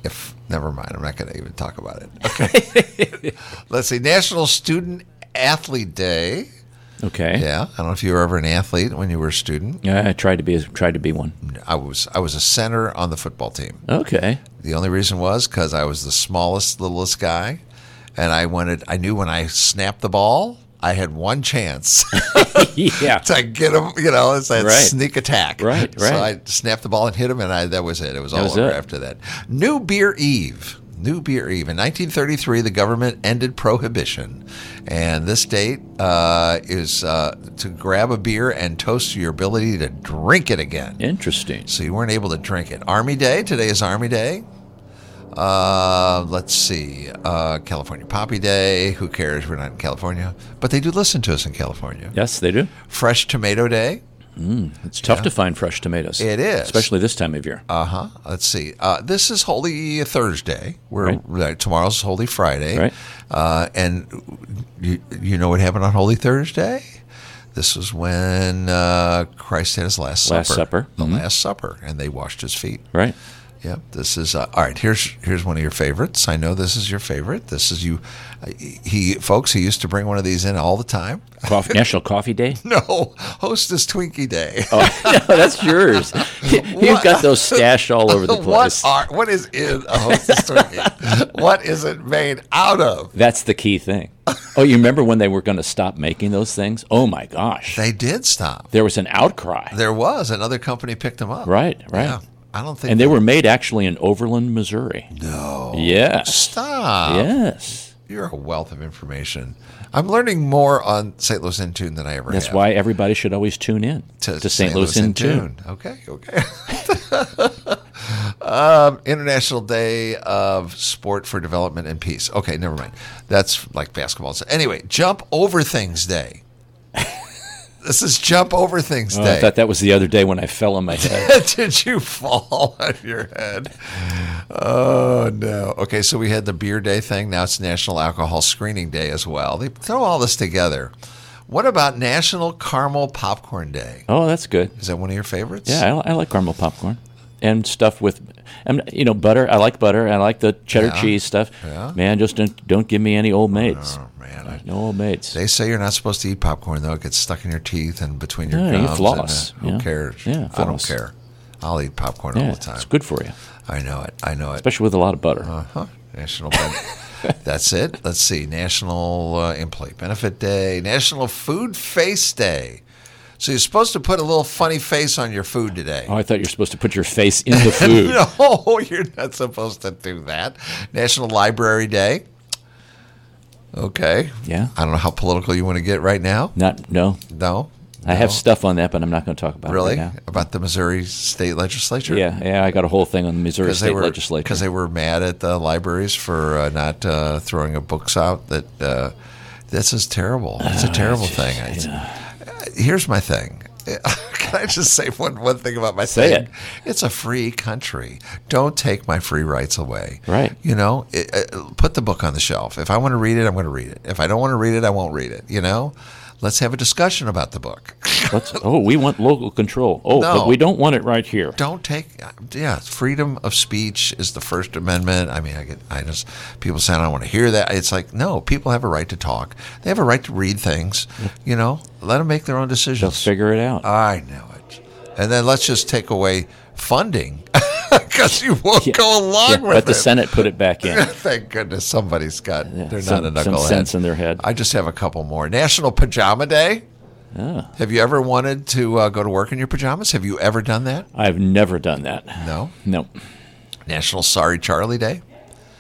If never mind, I'm not going to even talk about it. Okay. Let's see. National Student Athlete Day. Okay. Yeah, I don't know if you were ever an athlete when you were a student. Yeah, I tried to be tried to be one. I was. I was a center on the football team. Okay. The only reason was because I was the smallest, littlest guy, and I wanted. I knew when I snapped the ball, I had one chance yeah. to get him. You know, it's that Right. sneak attack. Right, right. So. I snapped the ball and hit him, and I, that was it. It was all was over it. after that. New Beer Eve. New Beer Eve. In 1933, the government ended prohibition. And this date uh, is uh, to grab a beer and toast your ability to drink it again. Interesting. So you weren't able to drink it. Army Day. Today is Army Day. Uh, let's see. Uh, California Poppy Day. Who cares? We're not in California. But they do listen to us in California. Yes, they do. Fresh Tomato Day. It's tough to find fresh tomatoes. It is. especially this time of year. Uh huh. Let's see. Uh, this is Holy Thursday. We're Right. right, tomorrow's Holy Friday. Right. Uh, and you, you know what happened on Holy Thursday? This was when uh, Christ had his last, supper. Last supper. The Mhm. Last Supper, and they washed his feet. right. Yep. This is uh, all right. Here's here's one of your favorites. I know this is your favorite. This is you. uh, He folks. He used to bring one of these in all the time. Coffee, National Coffee Day. No, Hostess Twinkie Day. Oh, no, that's yours. You've got those stashed all over the what place. are what is in a Hostess Twinkie? what is it made out of? That's the key thing. Oh, you remember when they were going to stop making those things? Oh my gosh. They did stop. There was an outcry. There was another company picked them up. Right, right. Yeah. I don't think. And they were made actually in Overland, Missouri. no. Yes. Stop. Yes. You're a wealth of information. I'm learning more on St. Louis in Tune than I ever That's have. why everybody should always tune in to, St. Louis in Tune. Okay, okay. um, International Day of Sport for Development and Peace. Okay, never mind. That's like basketball. So anyway, Jump Over Things Day. This is Jump Over Things Oh, Day. I thought that was the other day when I fell on my head. Did you fall on your head? Oh no. Okay, so we had the beer day thing. Now it's National Alcohol Screening Day as well. They throw all this together. What about National Caramel Popcorn Day? oh, that's good. Is that one of your favorites? Yeah, I, I like caramel popcorn and stuff with, and you know, butter. I like butter. I like the cheddar Yeah. cheese stuff. Yeah. Man, just don't, don't give me any old maids. Oh man. I- No old maids. They say you're not supposed to eat popcorn though. It gets stuck in your teeth and between your Yeah, gums. you and, floss, uh, who yeah. cares? Yeah, I don't care. I'll eat popcorn all the time. it's good for you, I know it. I know it. especially with a lot of butter. Uh-huh. National Ben- That's it. Let's see. National uh, Employee Benefit Day, National Food Face Day. So you're supposed to put a little funny face on your food today. oh, I thought you were supposed to put your face in the food. no, you're not supposed to do that. National Library Day. Okay. Yeah. I don't know how political you want to get right now. Not no. No. I have stuff on that, but I'm not going to talk about really it right about the Missouri State Legislature. Yeah, yeah, I got a whole thing on the Missouri State they were Legislature. because they were mad at the libraries for uh, not uh, throwing a books out. That uh, this is terrible. It's a terrible thing. Here's my thing. Can I just say one one thing about my Say thing? it. It's a free country. Don't take my free rights away. Right. You know, it, uh, put the book on the shelf. If I want to read it, I'm going to read it. If I don't want to read it, I won't read it. You know. Let's have a discussion about the book. Oh, we want local control. Oh, No. but we don't want it right here. don't take yeah freedom of speech is the first amendment i mean i get i just people saying i don't want to hear that it's like no people have a right to talk they have a right to read things you know let them make their own decisions. They'll figure it out. i know it and then let's just take away funding because you won't Yeah. go along Yeah, with but the it Senate put it back in. Thank goodness somebody's got they're some- not a some sense in their head. I just have a couple more. National Pajama Day. Have you ever wanted to uh, go to work in your pajamas? Have you ever done that? I've never done that. No. No. National Sorry Charlie Day.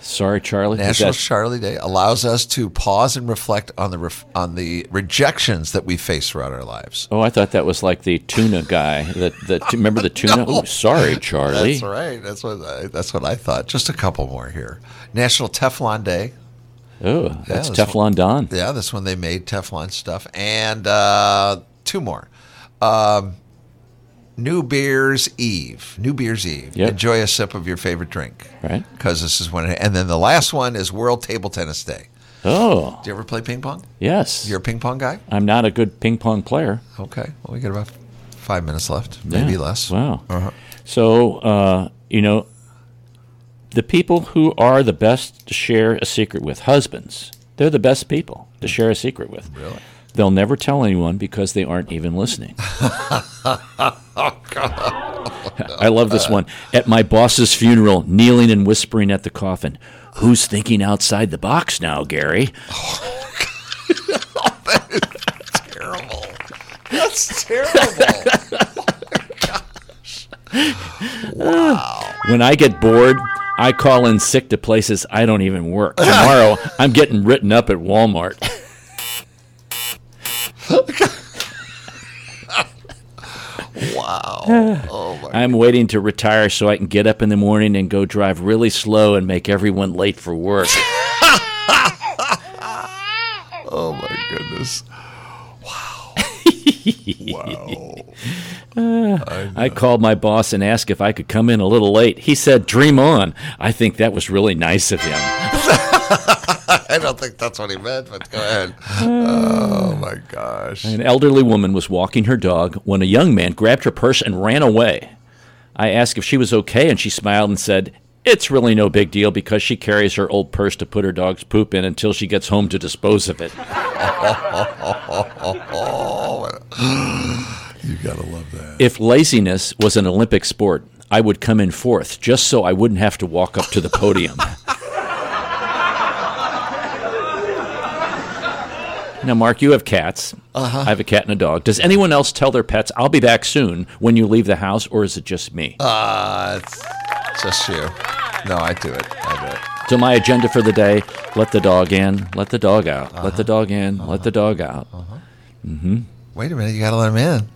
Sorry, Charlie. National Charlie Day allows us to pause and reflect on the ref- on the rejections that we face throughout our lives. oh, I thought that was like the tuna guy. That that remember the tuna? Oh, sorry, Charlie. That's right. That's what I, that's what I thought. Just a couple more here. National Teflon Day. Oh, that's that's Teflon Don. Yeah, that's when they made Teflon stuff. And uh, two more. Um, New Beer's Eve. New Beer's Eve. Yep. Enjoy a sip of your favorite drink. Right. Because this is when. It, and then the last one is World Table Tennis Day. Oh, Do you ever play ping pong? yes. You're a ping pong guy? I'm not a good ping pong player. Okay. Well, we got about five minutes left, maybe Yeah. less. Wow. Uh-huh. So, uh, you know, the people who are the best to share a secret with, husbands, they're the best people to share a secret with. Really? They'll never tell anyone because they aren't even listening. Oh, I love this one. At my boss's funeral, kneeling and whispering at the coffin, Who's thinking outside the box now, Gary? Oh. oh that's Terrible. That's terrible. Oh, wow. When I get bored, I call in sick to places I don't even work. Tomorrow, I'm getting written up at Walmart. wow. Oh my. I'm waiting to retire so I can get up in the morning and go drive really slow and make everyone late for work. Oh my goodness. I called my boss and asked if I could come in a little late. He said, Dream on. I think that was really nice of him. I don't think that's what he meant, but go ahead. Oh my gosh. An elderly woman was walking her dog when a young man grabbed her purse and ran away. I asked if she was okay, and she smiled and said, It's really no big deal because she carries her old purse to put her dog's poop in until she gets home to dispose of it. Oh, You gotta love that. If laziness was an Olympic sport, I would come in fourth just so I wouldn't have to walk up to the podium. now, Mark, you have cats. Uh-huh. I have a cat and a dog. Does anyone else tell their pets, I'll be back soon when you leave the house, or is it just me? Uh, it's just you. No, I do it. I do it. So my agenda for the day: let the dog in, let the dog out, let the dog in, let the dog out. Wait a minute, you gotta let him in.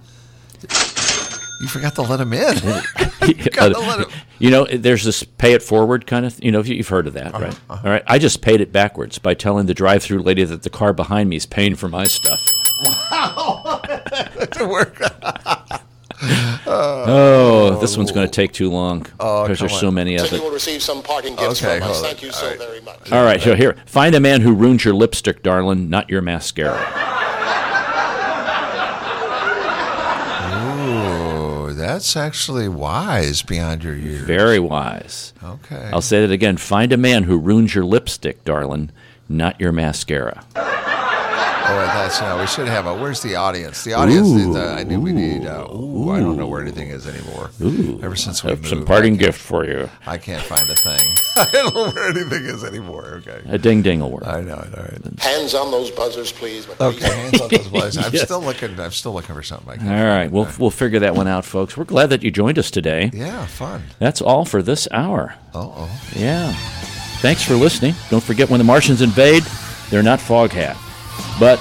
You forgot to let him in. gotta let him- you know, there's this pay it forward kind of. You know, you've heard of that, uh-huh, right? Uh-huh. All right. I just paid it backwards by telling the drive-through lady that the car behind me is paying for my stuff. Wow, to work. Oh, this one's going to take too long oh, because come there's on. so many of So You will receive some parting gifts Okay, from us. Thank you All so right. very much. All right, so here, find a man who ruins your lipstick, darling, not your mascara. That's actually wise beyond your years. Very wise. Okay. I'll say that again. Find a man who ruins your lipstick, darling, not your mascara. Wait, that's no. We should have a. Where's the audience? The audience. Ooh, is, uh, I knew we need. Uh, ooh, I don't know where anything is anymore. Ever since we have moved, some parting gift for you. I can't find a thing. I don't know where anything is anymore. Okay. A ding ding will work. I know. It. All right. Hands on those buzzers, please. Okay. Hands on those boys. I'm Yes. still looking. I'm still looking for something. I can't All right, find. we'll we'll figure that one out, folks. We're glad that you joined us today. Yeah. Fun. That's all for this hour. Oh. oh. Yeah. Thanks for listening. Don't forget when the Martians invade, they're not Foghat. But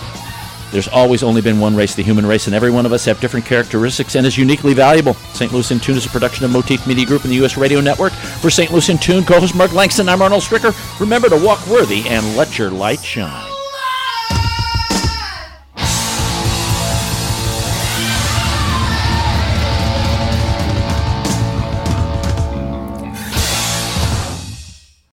there's always only been one race, the human race, and every one of us have different characteristics and is uniquely valuable. St. Louis in Tune is a production of Motif Media Group and the U.S. Radio Network. For St. Louis in Tune, co-host Mark Langston, I'm Arnold Stricker. Remember to walk worthy and let your light shine.